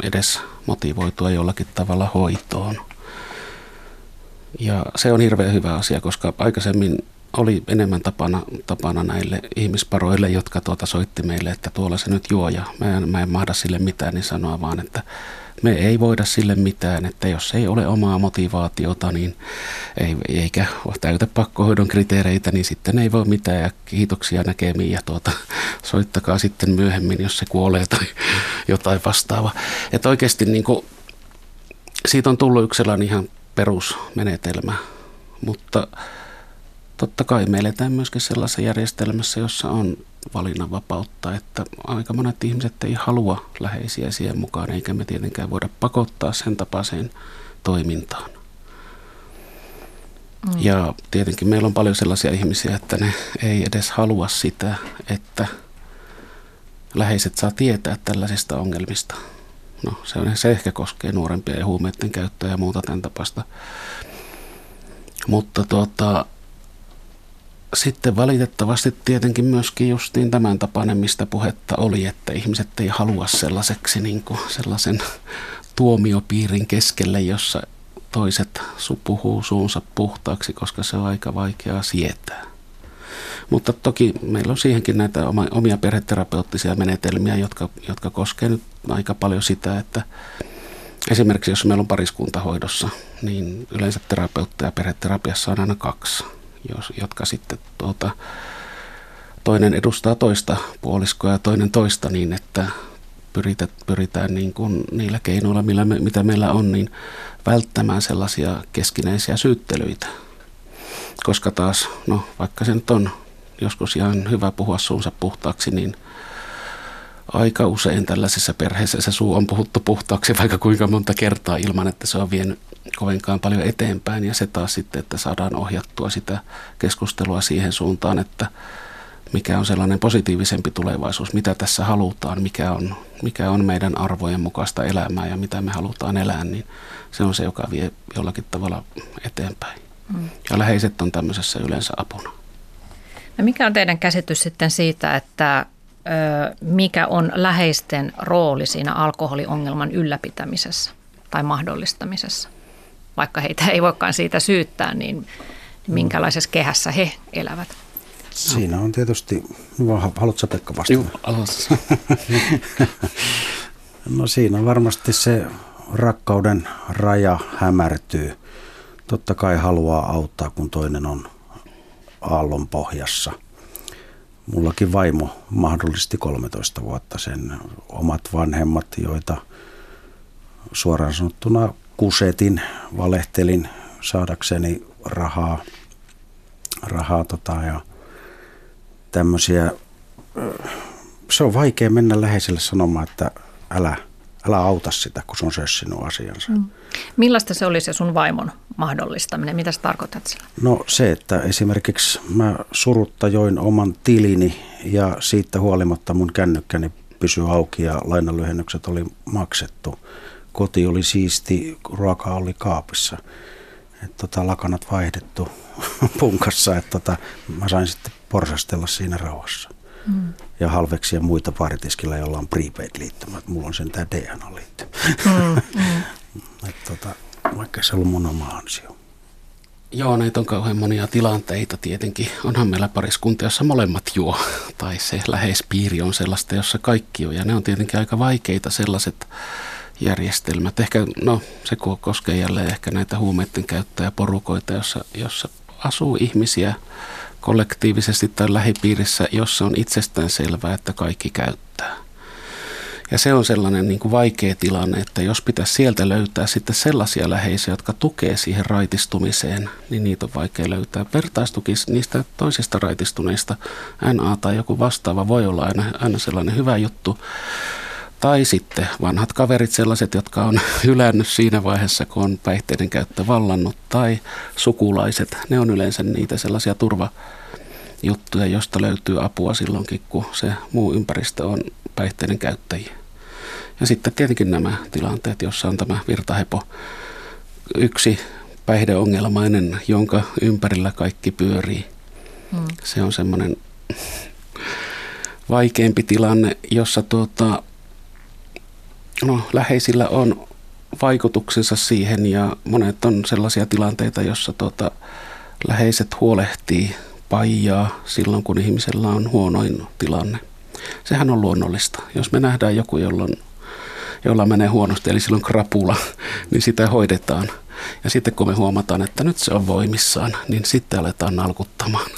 [SPEAKER 4] edes motivoitua jollakin tavalla hoitoon. Ja se on hirveän hyvä asia, koska aikaisemmin oli enemmän tapana, tapana näille ihmisparoille, jotka tuota soitti meille, että tuolla se nyt juo ja mä en, mä en mahda sille mitään, niin sanoa vaan, että me ei voida sille mitään, että jos ei ole omaa motivaatiota niin ei, eikä täytä pakkohoidon kriteereitä, niin sitten ei voi mitään ja kiitoksia näkemiin ja tuota, soittakaa sitten myöhemmin, jos se kuolee tai jotain vastaavaa. Että oikeasti niin kuin, siitä on tullut yksi sellainen ihan perusmenetelmä, mutta totta kai me eletään myöskin sellaisessa järjestelmässä, jossa on valinnanvapautta, että aika monet ihmiset ei halua läheisiä siihen mukaan, eikä me tietenkään voida pakottaa sen tapaiseen toimintaan. Mm. Ja tietenkin meillä on paljon sellaisia ihmisiä, että ne ei edes halua sitä, että läheiset saa tietää tällaisista ongelmista. No se, on, se ehkä koskee nuorempia ja huumeiden käyttöä ja muuta tämän tapasta. Mutta tuota, sitten valitettavasti tietenkin myöskin justiin tämän tapainen, mistä puhetta oli, että ihmiset ei halua sellaiseksi niin kuin sellaisen tuomiopiirin keskelle, jossa toiset puhuu suunsa puhtaaksi, koska se on aika vaikeaa sietää. Mutta toki meillä on siihenkin näitä omia perheterapeuttisia menetelmiä, jotka, jotka koskevat nyt aika paljon sitä, että esimerkiksi jos meillä on pariskuntahoidossa, niin yleensä terapeutteja perheterapiassa on aina kaksi jos, jotka sitten tuota, toinen edustaa toista puoliskoa ja toinen toista niin, että pyritä, pyritään niin kuin niillä keinoilla, millä me, mitä meillä on, niin välttämään sellaisia keskinäisiä syyttelyitä. Koska taas, no vaikka se nyt on joskus ihan hyvä puhua suunsa puhtaaksi, niin aika usein tällaisessa perheessä se suu on puhuttu puhtaaksi vaikka kuinka monta kertaa ilman, että se on vienyt kovinkaan paljon eteenpäin ja se taas sitten, että saadaan ohjattua sitä keskustelua siihen suuntaan, että mikä on sellainen positiivisempi tulevaisuus, mitä tässä halutaan, mikä on, mikä on meidän arvojen mukaista elämää ja mitä me halutaan elää, niin se on se, joka vie jollakin tavalla eteenpäin. Mm. Ja läheiset on tämmöisessä yleensä apuna.
[SPEAKER 2] No mikä on teidän käsitys sitten siitä, että ö, mikä on läheisten rooli siinä alkoholiongelman ylläpitämisessä tai mahdollistamisessa? Vaikka heitä ei voikaan siitä syyttää, niin minkälaisessa kehässä he elävät?
[SPEAKER 3] Siinä on tietysti, haluatko Pekka vastata?
[SPEAKER 4] Joo,
[SPEAKER 3] No siinä varmasti se rakkauden raja hämärtyy. Totta kai haluaa auttaa, kun toinen on aallon pohjassa. Mullakin vaimo mahdollisesti 13 vuotta sen omat vanhemmat, joita suoraan sanottuna kusetin, valehtelin saadakseni rahaa, rahaa tota, ja tämmöisiä. Se on vaikea mennä läheiselle sanomaan, että älä, älä auta sitä, kun se on sinun asiansa. Mm.
[SPEAKER 2] Millaista se oli se sun vaimon mahdollistaminen? Mitä sä tarkoitat sillä?
[SPEAKER 3] No se, että esimerkiksi mä surutta join oman tilini ja siitä huolimatta mun kännykkäni pysyi auki ja lainalyhennykset oli maksettu koti oli siisti, ruoka oli kaapissa. Et tota, lakanat vaihdettu punkassa, että tota, mä sain sitten porsastella siinä rauhassa. Mm. Ja halveksia muita paritiskillä, joilla on prepaid-liittymä. Mulla on sen tämä DNA-liittymä. Mm, mm. Et tota, vaikka se on mun oma ansio.
[SPEAKER 4] Joo, näitä on kauhean monia tilanteita tietenkin. Onhan meillä pariskuntia, jossa molemmat juo, tai se läheispiiri on sellaista, jossa kaikki on. Ja ne on tietenkin aika vaikeita sellaiset järjestelmät. Ehkä, no se koskee jälleen ehkä näitä huumeiden käyttäjäporukoita, jossa, jossa asuu ihmisiä kollektiivisesti tai lähipiirissä, jossa on itsestään selvää, että kaikki käyttää. Ja se on sellainen niin kuin vaikea tilanne, että jos pitäisi sieltä löytää sitten sellaisia läheisiä, jotka tukee siihen raitistumiseen, niin niitä on vaikea löytää. Vertaistuki niistä toisista raitistuneista, NA tai joku vastaava voi olla aina, aina sellainen hyvä juttu, tai sitten vanhat kaverit, sellaiset, jotka on hylännyt siinä vaiheessa, kun on päihteiden käyttö vallannut, tai sukulaiset, ne on yleensä niitä sellaisia turvajuttuja, josta löytyy apua silloinkin, kun se muu ympäristö on päihteiden käyttäjiä. Ja sitten tietenkin nämä tilanteet, jossa on tämä virtahepo, yksi päihdeongelmainen, jonka ympärillä kaikki pyörii. Hmm. Se on semmoinen vaikeampi tilanne, jossa tuota, no, läheisillä on vaikutuksensa siihen ja monet on sellaisia tilanteita, jossa tota, läheiset huolehtii paijaa silloin, kun ihmisellä on huonoin tilanne. Sehän on luonnollista. Jos me nähdään joku, jolla on jolla menee huonosti, eli silloin krapula, niin sitä hoidetaan. Ja sitten kun me huomataan, että nyt se on voimissaan, niin sitten aletaan nalkuttamaan.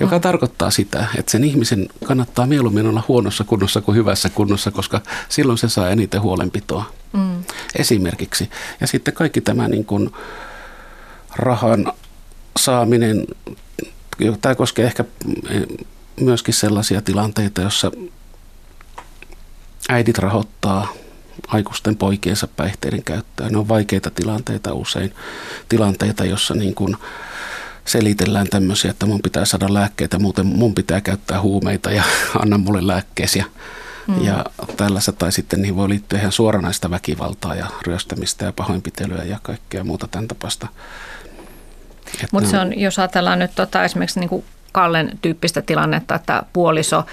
[SPEAKER 4] Joka mm. tarkoittaa sitä, että sen ihmisen kannattaa mieluummin olla huonossa kunnossa kuin hyvässä kunnossa, koska silloin se saa eniten huolenpitoa. Mm. Esimerkiksi. Ja sitten kaikki tämä niin kuin rahan saaminen, tämä koskee ehkä myöskin sellaisia tilanteita, jossa äidit rahoittaa aikuisten poikiensa päihteiden käyttöä. Ne on vaikeita tilanteita usein, tilanteita, jossa niin kuin selitellään tämmöisiä, että mun pitää saada lääkkeitä, muuten mun pitää käyttää huumeita ja anna mulle lääkkeesiä. Hmm. Ja tällaista, tai sitten niihin voi liittyä ihan suoranaista väkivaltaa ja ryöstämistä ja pahoinpitelyä ja kaikkea muuta tämän tapasta.
[SPEAKER 2] Mutta se on, jos ajatellaan nyt tota, esimerkiksi niin kuin Kallen tyyppistä tilannetta, että puoliso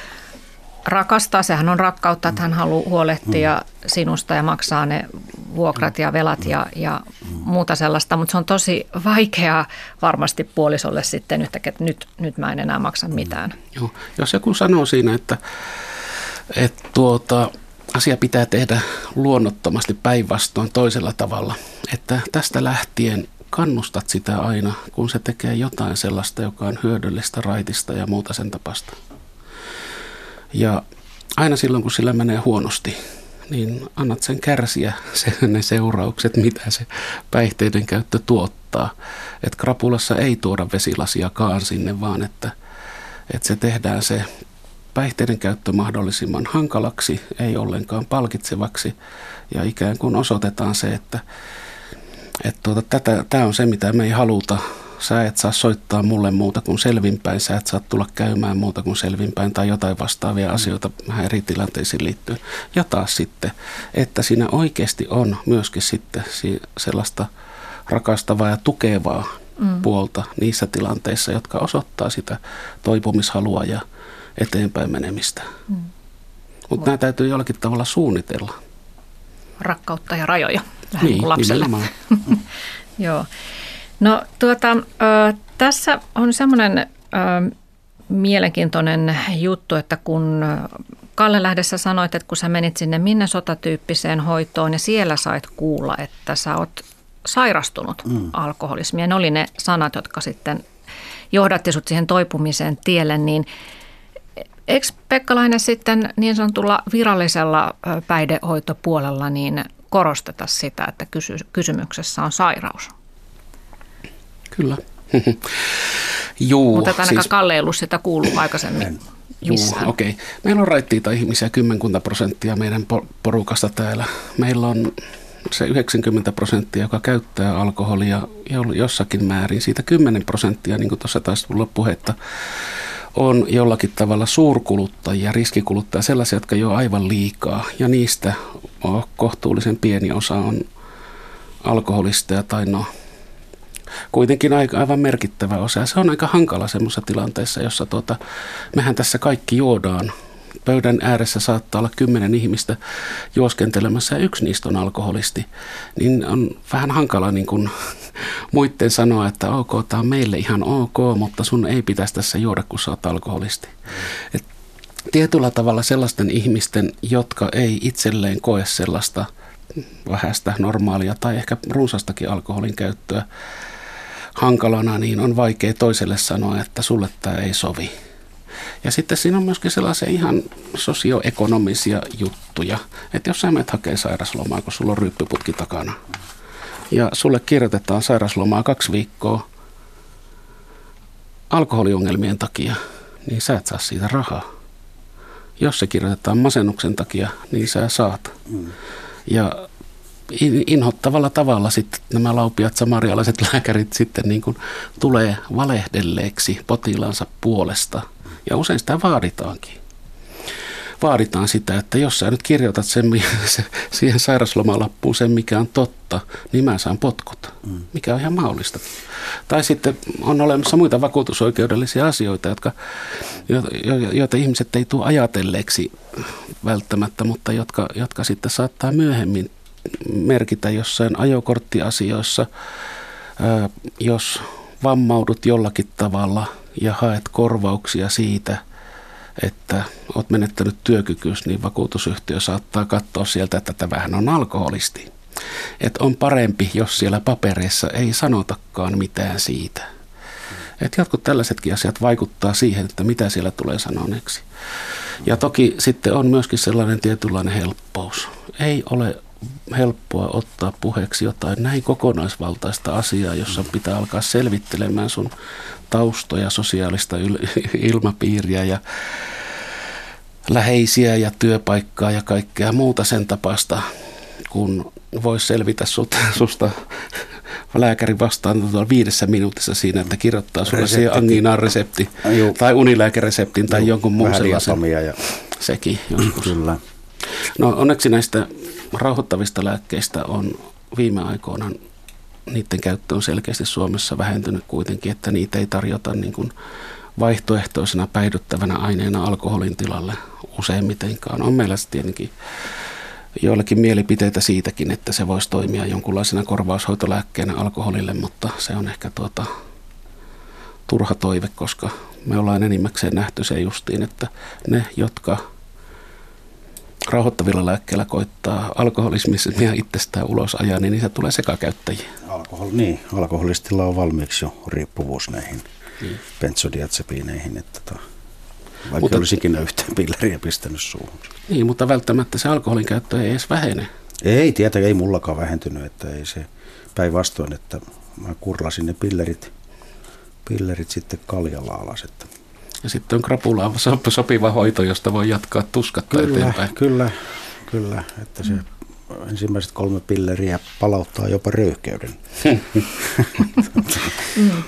[SPEAKER 2] rakastaa, sehän on rakkautta, että hän haluaa huolehtia mm. sinusta ja maksaa ne vuokrat ja velat ja, ja muuta sellaista, mutta se on tosi vaikeaa varmasti puolisolle sitten nyt, että nyt, nyt mä en enää maksa mitään.
[SPEAKER 4] Joo. Jos joku sanoo siinä, että, että tuota, asia pitää tehdä luonnottomasti päinvastoin toisella tavalla, että tästä lähtien kannustat sitä aina, kun se tekee jotain sellaista, joka on hyödyllistä, raitista ja muuta sen tapasta. Ja aina silloin, kun sillä menee huonosti, niin annat sen kärsiä sen, ne seuraukset, mitä se päihteiden käyttö tuottaa. Että krapulassa ei tuoda vesilasiakaan sinne, vaan että, että se tehdään se päihteiden käyttö mahdollisimman hankalaksi, ei ollenkaan palkitsevaksi ja ikään kuin osoitetaan se, että, että tuota, tämä on se, mitä me ei haluta sä et saa soittaa mulle muuta kuin selvinpäin, sä et saa tulla käymään muuta kuin selvinpäin tai jotain vastaavia asioita vähän eri tilanteisiin liittyen. Ja taas sitten, että siinä oikeasti on myöskin sitten sellaista rakastavaa ja tukevaa mm. puolta niissä tilanteissa, jotka osoittaa sitä toipumishalua ja eteenpäin menemistä. Mm. Mutta Mut. nämä täytyy jollakin tavalla suunnitella.
[SPEAKER 2] Rakkautta ja rajoja, vähän niin, niin kuin lapselle. Joo. No tuota, tässä on semmoinen mielenkiintoinen juttu, että kun Kalle Lähdessä sanoit, että kun sä menit sinne minne sotatyyppiseen hoitoon ja siellä sait kuulla, että sä oot sairastunut mm. alkoholismiin. Ne oli ne sanat, jotka sitten johdatti sut siihen toipumiseen tielle, niin eikö Pekkalainen sitten niin sanotulla virallisella päihdehoitopuolella niin korosteta sitä, että kysy- kysymyksessä on sairaus?
[SPEAKER 4] Kyllä.
[SPEAKER 2] Juu, Mutta ainakaan siis, Kalle ei ollut sitä kuullut aikaisemmin. Juu,
[SPEAKER 4] okei. Okay. Meillä on raittiita ihmisiä, kymmenkunta prosenttia meidän porukasta täällä. Meillä on se 90 prosenttia, joka käyttää alkoholia jossakin määrin. Siitä 10 prosenttia, niin kuin tuossa taisi tulla puhetta, on jollakin tavalla suurkuluttajia, riskikuluttajia, sellaisia, jotka jo aivan liikaa. Ja niistä kohtuullisen pieni osa on alkoholisteja tai no kuitenkin aika, aivan merkittävä osa. Se on aika hankala semmoisessa tilanteessa, jossa tuota, mehän tässä kaikki juodaan. Pöydän ääressä saattaa olla kymmenen ihmistä juoskentelemässä ja yksi niistä on alkoholisti. Niin on vähän hankala niin kuin muiden sanoa, että ok, tämä on meille ihan ok, mutta sun ei pitäisi tässä juoda, kun sä oot alkoholisti. Et tietyllä tavalla sellaisten ihmisten, jotka ei itselleen koe sellaista vähäistä normaalia tai ehkä runsastakin alkoholin käyttöä, hankalana, niin on vaikea toiselle sanoa, että sulle tämä ei sovi. Ja sitten siinä on myöskin sellaisia ihan sosioekonomisia juttuja, että jos sä menet hakee sairaslomaa, kun sulla on ryppyputki takana, ja sulle kirjoitetaan sairaslomaa kaksi viikkoa alkoholiongelmien takia, niin sä et saa siitä rahaa. Jos se kirjoitetaan masennuksen takia, niin sä saat. Mm. Ja inhottavalla tavalla sitten nämä laupiat samarialaiset lääkärit sitten niin kuin tulee valehdelleeksi potilaansa puolesta. Ja usein sitä vaaditaankin. Vaaditaan sitä, että jos sä nyt kirjoitat sen, siihen sairaslomalappuun sen, mikä on totta, niin mä saan potkut, mm. mikä on ihan mahdollista. Tai sitten on olemassa muita vakuutusoikeudellisia asioita, jotka, joita ihmiset ei tule ajatelleeksi välttämättä, mutta jotka, jotka sitten saattaa myöhemmin merkitä jossain ajokorttiasioissa, jos vammaudut jollakin tavalla ja haet korvauksia siitä, että olet menettänyt työkykyys, niin vakuutusyhtiö saattaa katsoa sieltä, että tämähän on alkoholisti. Että on parempi, jos siellä papereissa ei sanotakaan mitään siitä. Että jotkut tällaisetkin asiat vaikuttaa siihen, että mitä siellä tulee sanoneeksi. Ja toki sitten on myöskin sellainen tietynlainen helppous. Ei ole helppoa ottaa puheeksi jotain näin kokonaisvaltaista asiaa, jossa pitää alkaa selvittelemään sun taustoja, sosiaalista ilmapiiriä ja läheisiä ja työpaikkaa ja kaikkea muuta sen tapasta, kun voisi selvitä sut, susta lääkärin vastaan viidessä minuutissa siinä, että kirjoittaa sulle siihen anginaan resepti Juu. tai unilääkereseptin tai Juu. jonkun muun sellaisen.
[SPEAKER 3] Ja...
[SPEAKER 4] Sekin joskus. Kyllä. No onneksi näistä rauhoittavista lääkkeistä on viime aikoina niiden käyttö on selkeästi Suomessa vähentynyt kuitenkin, että niitä ei tarjota niin kuin vaihtoehtoisena päihdyttävänä aineena alkoholin tilalle useimmitenkaan. On meillä tietenkin joillekin mielipiteitä siitäkin, että se voisi toimia jonkunlaisena korvaushoitolääkkeenä alkoholille, mutta se on ehkä tuota, turha toive, koska me ollaan enimmäkseen nähty se justiin, että ne, jotka rauhoittavilla lääkkeillä koittaa alkoholismia itsestään ulos ajaa, niin niitä tulee sekakäyttäjiä.
[SPEAKER 3] Alkohol, niin, alkoholistilla on valmiiksi jo riippuvuus näihin niin. benzodiazepiineihin, että tota, vaikka mutta, olisikin yhtään pilleriä pistänyt suuhun.
[SPEAKER 4] Niin, mutta välttämättä se alkoholin käyttö ei edes vähene.
[SPEAKER 3] Ei, tietä ei mullakaan vähentynyt, että ei se päinvastoin, että mä kurlasin ne pillerit, pillerit sitten kaljalla alas, että
[SPEAKER 4] ja sitten on krapulaan sopiva hoito, josta voi jatkaa tuskatta
[SPEAKER 3] kyllä,
[SPEAKER 4] eteenpäin.
[SPEAKER 3] Kyllä, kyllä. Että se mm. ensimmäiset kolme pilleriä palauttaa jopa röyhkeyden.
[SPEAKER 2] mm.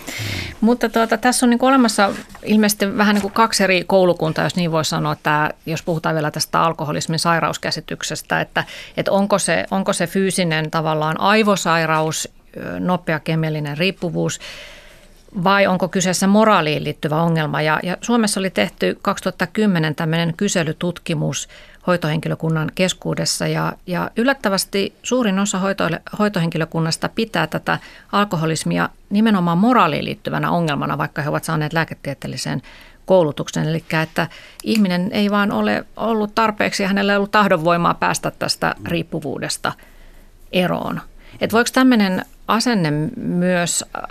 [SPEAKER 2] Mutta tuota, tässä on niin olemassa ilmeisesti vähän niin kuin kaksi eri koulukuntaa, jos niin voi sanoa, että jos puhutaan vielä tästä alkoholismin sairauskäsityksestä, että, että onko, se, onko se fyysinen tavallaan aivosairaus, nopea kemiallinen riippuvuus – vai onko kyseessä moraaliin liittyvä ongelma. Ja, ja Suomessa oli tehty 2010 tämmöinen kyselytutkimus hoitohenkilökunnan keskuudessa ja, ja yllättävästi suurin osa hoito, hoitohenkilökunnasta pitää tätä alkoholismia nimenomaan moraaliin liittyvänä ongelmana, vaikka he ovat saaneet lääketieteellisen koulutuksen. Eli että ihminen ei vaan ole ollut tarpeeksi ja hänellä ei ollut tahdonvoimaa päästä tästä riippuvuudesta eroon. Että voiko tämmöinen asenne myös äh,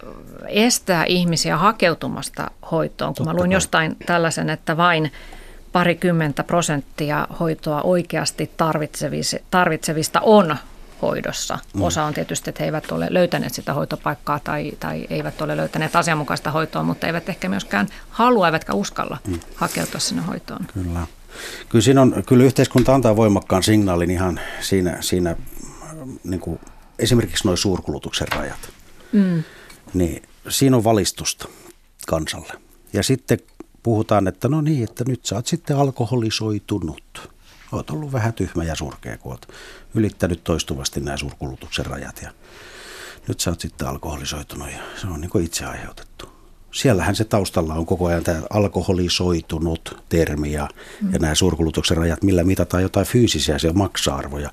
[SPEAKER 2] estää ihmisiä hakeutumasta hoitoon, kun mä luin jostain tällaisen, että vain parikymmentä prosenttia hoitoa oikeasti tarvitsevista on hoidossa. Mm. Osa on tietysti, että he eivät ole löytäneet sitä hoitopaikkaa tai, tai eivät ole löytäneet asianmukaista hoitoa, mutta eivät ehkä myöskään halua eivätkä uskalla mm. hakeutua sinne hoitoon.
[SPEAKER 3] Kyllä. Kyllä, siinä on, kyllä yhteiskunta antaa voimakkaan signaalin ihan siinä, siinä niin kuin esimerkiksi nuo suurkulutuksen rajat, mm. niin siinä on valistusta kansalle. Ja sitten puhutaan, että no niin, että nyt sä oot sitten alkoholisoitunut. Oot ollut vähän tyhmä ja surkea, kun oot ylittänyt toistuvasti nämä suurkulutuksen rajat ja nyt sä oot sitten alkoholisoitunut ja se on niin kuin itse aiheutettu. Siellähän se taustalla on koko ajan tämä alkoholisoitunut termi ja, mm. ja nämä suurkulutuksen rajat, millä mitataan jotain fyysisiä se maksa-arvoja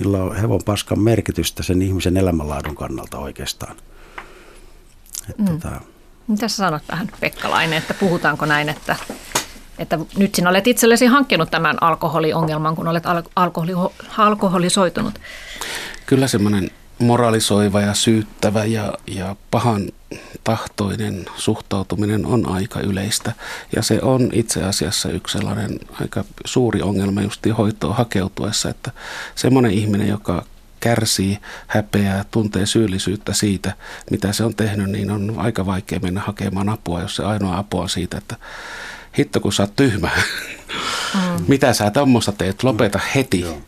[SPEAKER 3] millä on hevon paskan merkitystä sen ihmisen elämänlaadun kannalta oikeastaan.
[SPEAKER 2] Että mm. tota... Mitä sä sanot tähän Pekkalainen, että puhutaanko näin, että, että nyt sinä olet itsellesi hankkinut tämän alkoholiongelman, kun olet al- alkoholi, alkoholisoitunut?
[SPEAKER 4] Kyllä semmoinen moralisoiva ja syyttävä ja, ja pahan tahtoinen suhtautuminen on aika yleistä. Ja se on itse asiassa yksi sellainen aika suuri ongelma just hoitoon hakeutuessa, että semmoinen ihminen, joka kärsii, häpeää, tuntee syyllisyyttä siitä, mitä se on tehnyt, niin on aika vaikea mennä hakemaan apua, jos se ainoa apua on siitä, että hitto kun sä oot tyhmä. Mm. mitä sä tuommoista teet, lopeta heti. Mm.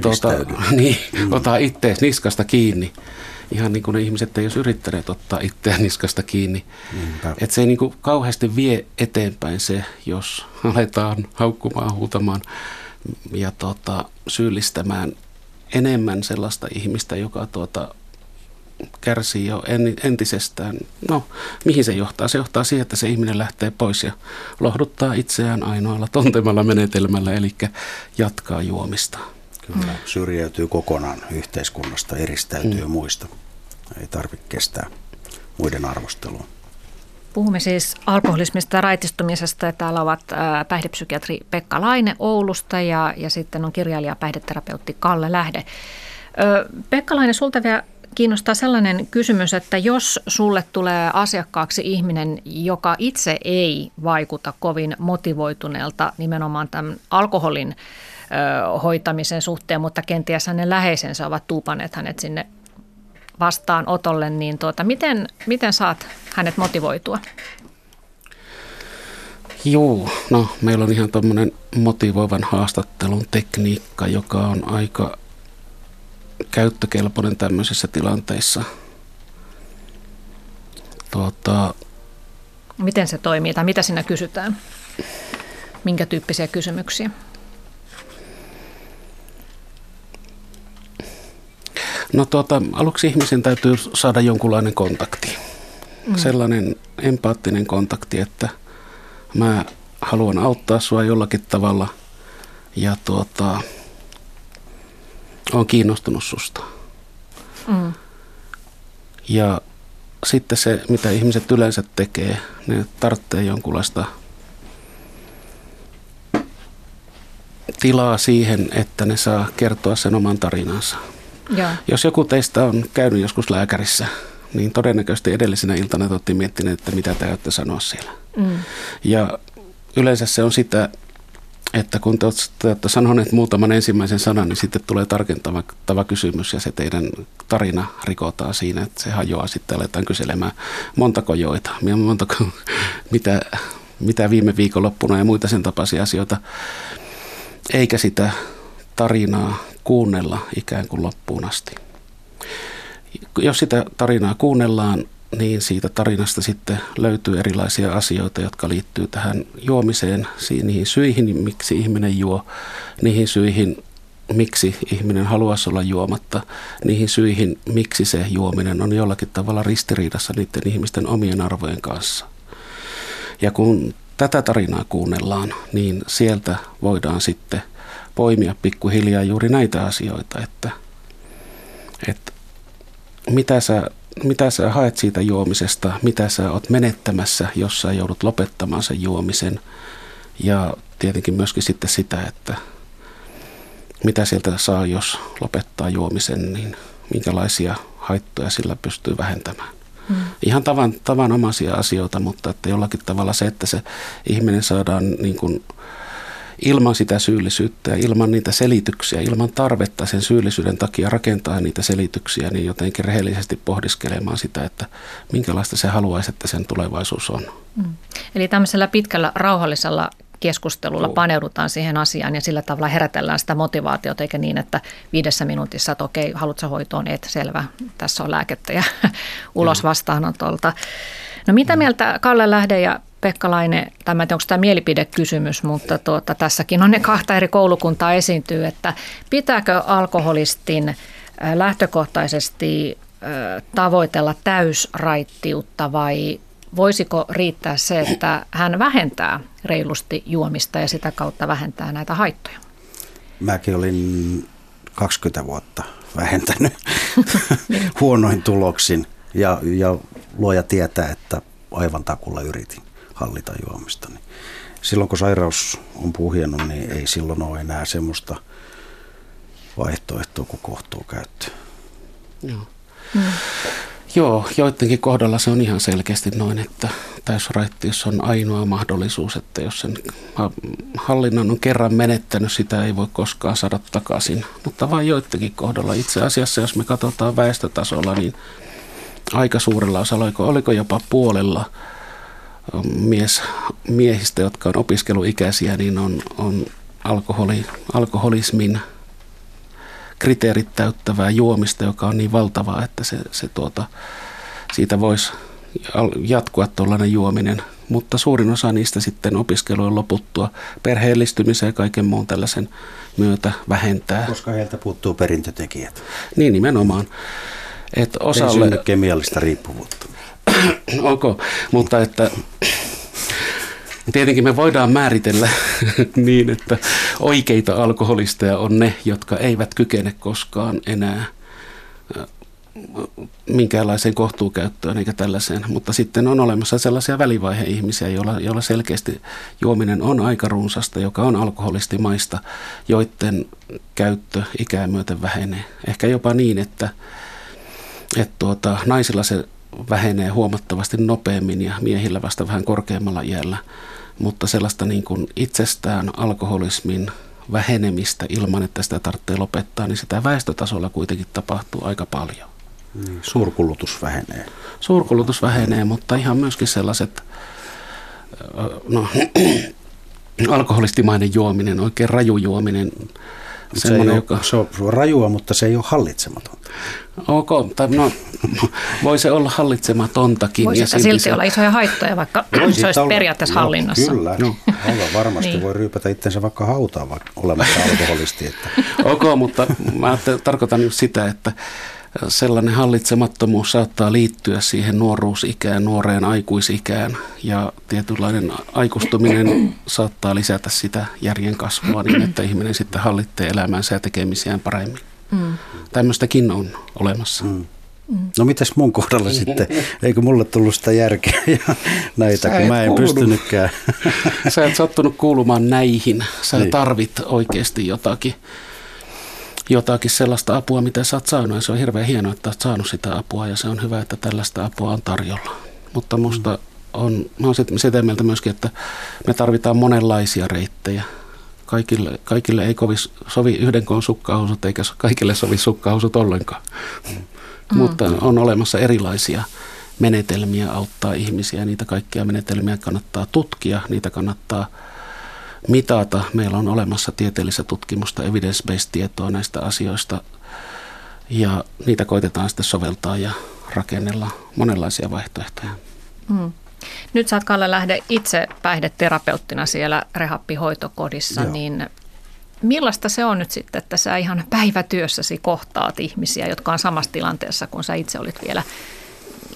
[SPEAKER 3] Tuota,
[SPEAKER 4] niin, mm. ota ittees niskasta kiinni. Ihan niin kuin ne ihmiset ei olisi yrittäneet ottaa itseään niskasta kiinni. Että se ei niin kuin kauheasti vie eteenpäin se, jos aletaan haukkumaan, huutamaan ja tuota, syyllistämään enemmän sellaista ihmistä, joka tuota, kärsii jo entisestään. No, mihin se johtaa? Se johtaa siihen, että se ihminen lähtee pois ja lohduttaa itseään ainoalla tuntemalla menetelmällä, eli jatkaa juomista.
[SPEAKER 3] Kyllä, syrjäytyy kokonaan yhteiskunnasta, eristäytyy mm. muista. Ei tarvitse kestää muiden arvostelua.
[SPEAKER 2] Puhumme siis alkoholismista ja raitistumisesta. Täällä ovat päihdepsykiatri Pekka Laine Oulusta ja, ja sitten on kirjailija päihdeterapeutti Kalle Lähde. Pekka Laine, sulta vielä kiinnostaa sellainen kysymys, että jos sulle tulee asiakkaaksi ihminen, joka itse ei vaikuta kovin motivoituneelta nimenomaan tämän alkoholin hoitamisen suhteen, mutta kenties hänen läheisensä ovat tuupaneet hänet sinne vastaanotolle, niin tuota, miten, miten saat hänet motivoitua?
[SPEAKER 4] Joo, no meillä on ihan tuommoinen motivoivan haastattelun tekniikka, joka on aika käyttökelpoinen tämmöisissä tilanteissa. Tuota,
[SPEAKER 2] Miten se toimii tai mitä siinä kysytään? Minkä tyyppisiä kysymyksiä?
[SPEAKER 4] No tuota, aluksi ihmisen täytyy saada jonkunlainen kontakti. Mm. Sellainen empaattinen kontakti, että mä haluan auttaa sua jollakin tavalla ja tuota, on kiinnostunut susta. Mm. Ja sitten se, mitä ihmiset yleensä tekee, ne tarvitsee jonkunlaista tilaa siihen, että ne saa kertoa sen oman tarinansa. Ja. Jos joku teistä on käynyt joskus lääkärissä, niin todennäköisesti edellisenä iltana te olette miettineet, että mitä te olette sanoa siellä. Mm. Ja yleensä se on sitä, että kun te olette sanoneet muutaman ensimmäisen sanan, niin sitten tulee tarkentava kysymys ja se teidän tarina rikotaan siinä, että se hajoaa. Sitten aletaan kyselemään montako joita, montako, mitä, mitä viime viikonloppuna ja muita sen tapaisia asioita. Eikä sitä tarinaa kuunnella ikään kuin loppuun asti. Jos sitä tarinaa kuunnellaan, niin siitä tarinasta sitten löytyy erilaisia asioita, jotka liittyy tähän juomiseen, niihin syihin, miksi ihminen juo, niihin syihin, miksi ihminen haluaisi olla juomatta, niihin syihin, miksi se juominen on jollakin tavalla ristiriidassa niiden ihmisten omien arvojen kanssa. Ja kun tätä tarinaa kuunnellaan, niin sieltä voidaan sitten poimia pikkuhiljaa juuri näitä asioita, että, että mitä sä mitä sä haet siitä juomisesta, mitä sä oot menettämässä, jos sä joudut lopettamaan sen juomisen. Ja tietenkin myöskin sitten sitä, että mitä sieltä saa, jos lopettaa juomisen, niin minkälaisia haittoja sillä pystyy vähentämään. Hmm. Ihan tavan, tavanomaisia asioita, mutta että jollakin tavalla se, että se ihminen saadaan niin kuin ilman sitä syyllisyyttä ja ilman niitä selityksiä, ilman tarvetta sen syyllisyyden takia rakentaa niitä selityksiä, niin jotenkin rehellisesti pohdiskelemaan sitä, että minkälaista se haluaisi, että sen tulevaisuus on. Mm.
[SPEAKER 2] Eli tämmöisellä pitkällä rauhallisella keskustelulla paneudutaan siihen asiaan ja sillä tavalla herätellään sitä motivaatiota, eikä niin, että viidessä minuutissa, että okei, haluatko hoitoon, et selvä, tässä on lääkettä ja ulos vastaanotolta. No mitä mieltä Kalle Lähde ja Pekka Laine, tämä onko tämä mielipidekysymys, mutta tuota, tässäkin on ne kahta eri koulukuntaa esiintyy, että pitääkö alkoholistin lähtökohtaisesti tavoitella täysraittiutta vai voisiko riittää se, että hän vähentää reilusti juomista ja sitä kautta vähentää näitä haittoja?
[SPEAKER 3] Mäkin olin 20 vuotta vähentänyt huonoin tuloksin ja, ja luoja tietää, että aivan takulla yritin hallita juomista. Niin silloin kun sairaus on puhjennut, niin ei silloin ole enää semmoista vaihtoehtoa kuin kohtuu käyttö.
[SPEAKER 4] Joo. Mm. Joo, joidenkin kohdalla se on ihan selkeästi noin, että täysraittius on ainoa mahdollisuus, että jos sen hallinnan on kerran menettänyt, sitä ei voi koskaan saada takaisin. Mutta vain joidenkin kohdalla itse asiassa, jos me katsotaan väestötasolla, niin aika suurella osalla, oliko, oliko jopa puolella mies, miehistä, jotka on opiskeluikäisiä, niin on, on alkoholi, alkoholismin kriteerit täyttävää juomista, joka on niin valtavaa, että se, se tuota, siitä voisi jatkua tuollainen juominen. Mutta suurin osa niistä sitten opiskelujen loputtua perheellistymisen ja kaiken muun tällaisen myötä vähentää.
[SPEAKER 3] Koska heiltä puuttuu perintötekijät.
[SPEAKER 4] Niin nimenomaan.
[SPEAKER 3] Et osalle... Ei kemiallista riippuvuutta.
[SPEAKER 4] ok, mutta että tietenkin me voidaan määritellä niin, että oikeita alkoholisteja on ne, jotka eivät kykene koskaan enää minkäänlaiseen kohtuukäyttöön eikä tällaiseen. Mutta sitten on olemassa sellaisia välivaihe-ihmisiä, joilla, joilla selkeästi juominen on aika runsasta, joka on alkoholistimaista, joiden käyttö ikää myöten vähenee. Ehkä jopa niin, että, että tuota, naisilla se vähenee huomattavasti nopeammin ja miehillä vasta vähän korkeammalla iällä. Mutta sellaista niin kuin itsestään alkoholismin vähenemistä ilman, että sitä tarvitsee lopettaa, niin sitä väestötasolla kuitenkin tapahtuu aika paljon.
[SPEAKER 3] Niin, suurkulutus vähenee.
[SPEAKER 4] Suurkulutus vähenee, mutta ihan myöskin sellaiset, no, alkoholistimainen juominen, oikein raju juominen,
[SPEAKER 3] se, ei ole, joka... se on rajua, mutta se ei ole hallitsematonta.
[SPEAKER 4] Ok, tai no, voi se olla hallitsematontakin.
[SPEAKER 2] Voisi ja silti, silti olla isoja haittoja, vaikka voi se olisi olla, periaatteessa no, hallinnassa.
[SPEAKER 3] Kyllä, no. aivan varmasti niin. voi ryypätä itsensä vaikka hautaan vaikka olemassa alkoholisti. Että.
[SPEAKER 4] Ok, mutta mä tarkoitan just sitä, että sellainen hallitsemattomuus saattaa liittyä siihen nuoruusikään, nuoreen aikuisikään ja tietynlainen aikustuminen saattaa lisätä sitä järjen kasvua niin, että ihminen sitten hallitsee elämänsä ja tekemisiään paremmin. Mm. Tämmöistäkin on olemassa. Mm.
[SPEAKER 3] No mitäs mun kohdalla sitten? Eikö mulle tullut sitä järkeä ja näitä, Sä kun mä en kuulunut. pystynytkään.
[SPEAKER 4] Sä et sattunut kuulumaan näihin. Sä niin. tarvit oikeasti jotakin jotakin sellaista apua, mitä sä oot saanut. Ja se on hirveän hienoa, että oot saanut sitä apua ja se on hyvä, että tällaista apua on tarjolla. Mutta musta on, mä oon sitä mieltä myöskin, että me tarvitaan monenlaisia reittejä. Kaikille, kaikille ei kovin sovi yhden koon sukkahousut, eikä kaikille sovi sukkahousut ollenkaan. Mm. Mutta on olemassa erilaisia menetelmiä auttaa ihmisiä. Niitä kaikkia menetelmiä kannattaa tutkia, niitä kannattaa mitata. Meillä on olemassa tieteellistä tutkimusta, evidence-based tietoa näistä asioista ja niitä koitetaan sitten soveltaa ja rakennella monenlaisia vaihtoehtoja. Mm.
[SPEAKER 2] Nyt sä oot Kalle Lähde itse päihdeterapeuttina siellä rehappihoitokodissa, Joo. niin millaista se on nyt sitten, että sä ihan päivätyössäsi kohtaat ihmisiä, jotka on samassa tilanteessa kuin sä itse olit vielä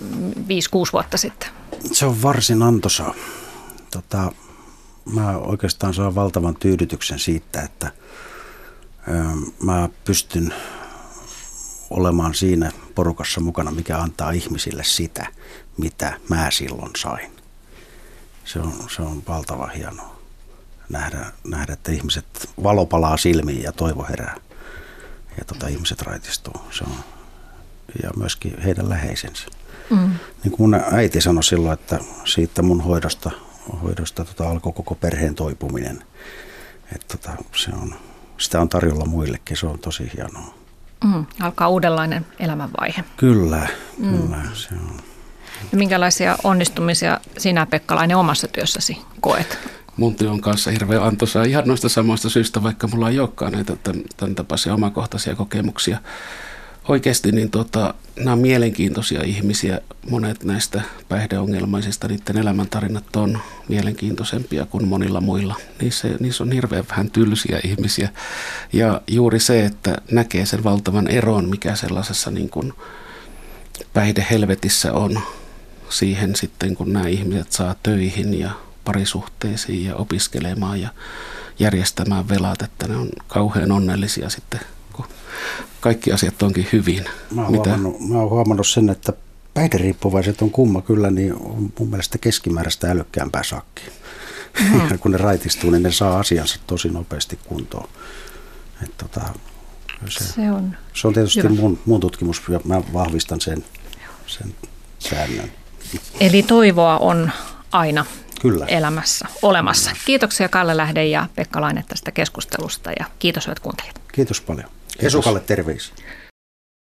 [SPEAKER 2] 5-6 vuotta sitten?
[SPEAKER 3] Se on varsin antoisaa. Tota, mä oikeastaan saan valtavan tyydytyksen siitä, että mä pystyn olemaan siinä porukassa mukana, mikä antaa ihmisille sitä, mitä mä silloin sain. Se on, se on valtava hienoa nähdä, nähdä, että ihmiset valo palaa silmiin ja toivo herää. Ja tota, ihmiset raitistuu. Se on, ja myöskin heidän läheisensä. Mm. Niin kuin mun äiti sanoi silloin, että siitä mun hoidosta hoidosta tota, alkoi koko perheen toipuminen. Et, tota, se on, sitä on tarjolla muillekin, se on tosi hienoa.
[SPEAKER 2] Mm, alkaa uudenlainen elämänvaihe.
[SPEAKER 3] Kyllä, mm. kyllä se on.
[SPEAKER 2] Ja minkälaisia onnistumisia sinä Pekkalainen omassa työssäsi koet?
[SPEAKER 4] Mun työ on kanssa hirveän antoisaa ihan noista samoista syistä, vaikka mulla ei olekaan näitä tämän, tämän tapaisia omakohtaisia kokemuksia oikeasti niin tota, nämä on mielenkiintoisia ihmisiä. Monet näistä päihdeongelmaisista, niiden elämäntarinat on mielenkiintoisempia kuin monilla muilla. Niissä, niissä on hirveän vähän tylsiä ihmisiä. Ja juuri se, että näkee sen valtavan eron, mikä sellaisessa niin kuin päihdehelvetissä on siihen sitten, kun nämä ihmiset saa töihin ja parisuhteisiin ja opiskelemaan ja järjestämään velat, että ne on kauhean onnellisia sitten kaikki asiat onkin hyvin.
[SPEAKER 3] Mä oon, Mitä? Huomannut, mä oon huomannut sen, että päihderiippuvaiset on kumma kyllä, niin on mun mielestä keskimääräistä älykkäämpää sakki. Mm. kun ne raitistuu, niin ne saa asiansa tosi nopeasti kuntoon. Et tota, se, se, on, se on tietysti mun, mun tutkimus ja mä vahvistan sen, sen säännön.
[SPEAKER 2] Eli toivoa on aina Kyllä. elämässä olemassa. Kiitoksia Kalle Lähde ja Pekka Laine tästä keskustelusta ja kiitos hyvät kuuntelijat.
[SPEAKER 3] Kiitos paljon. Esukalle terveisiä.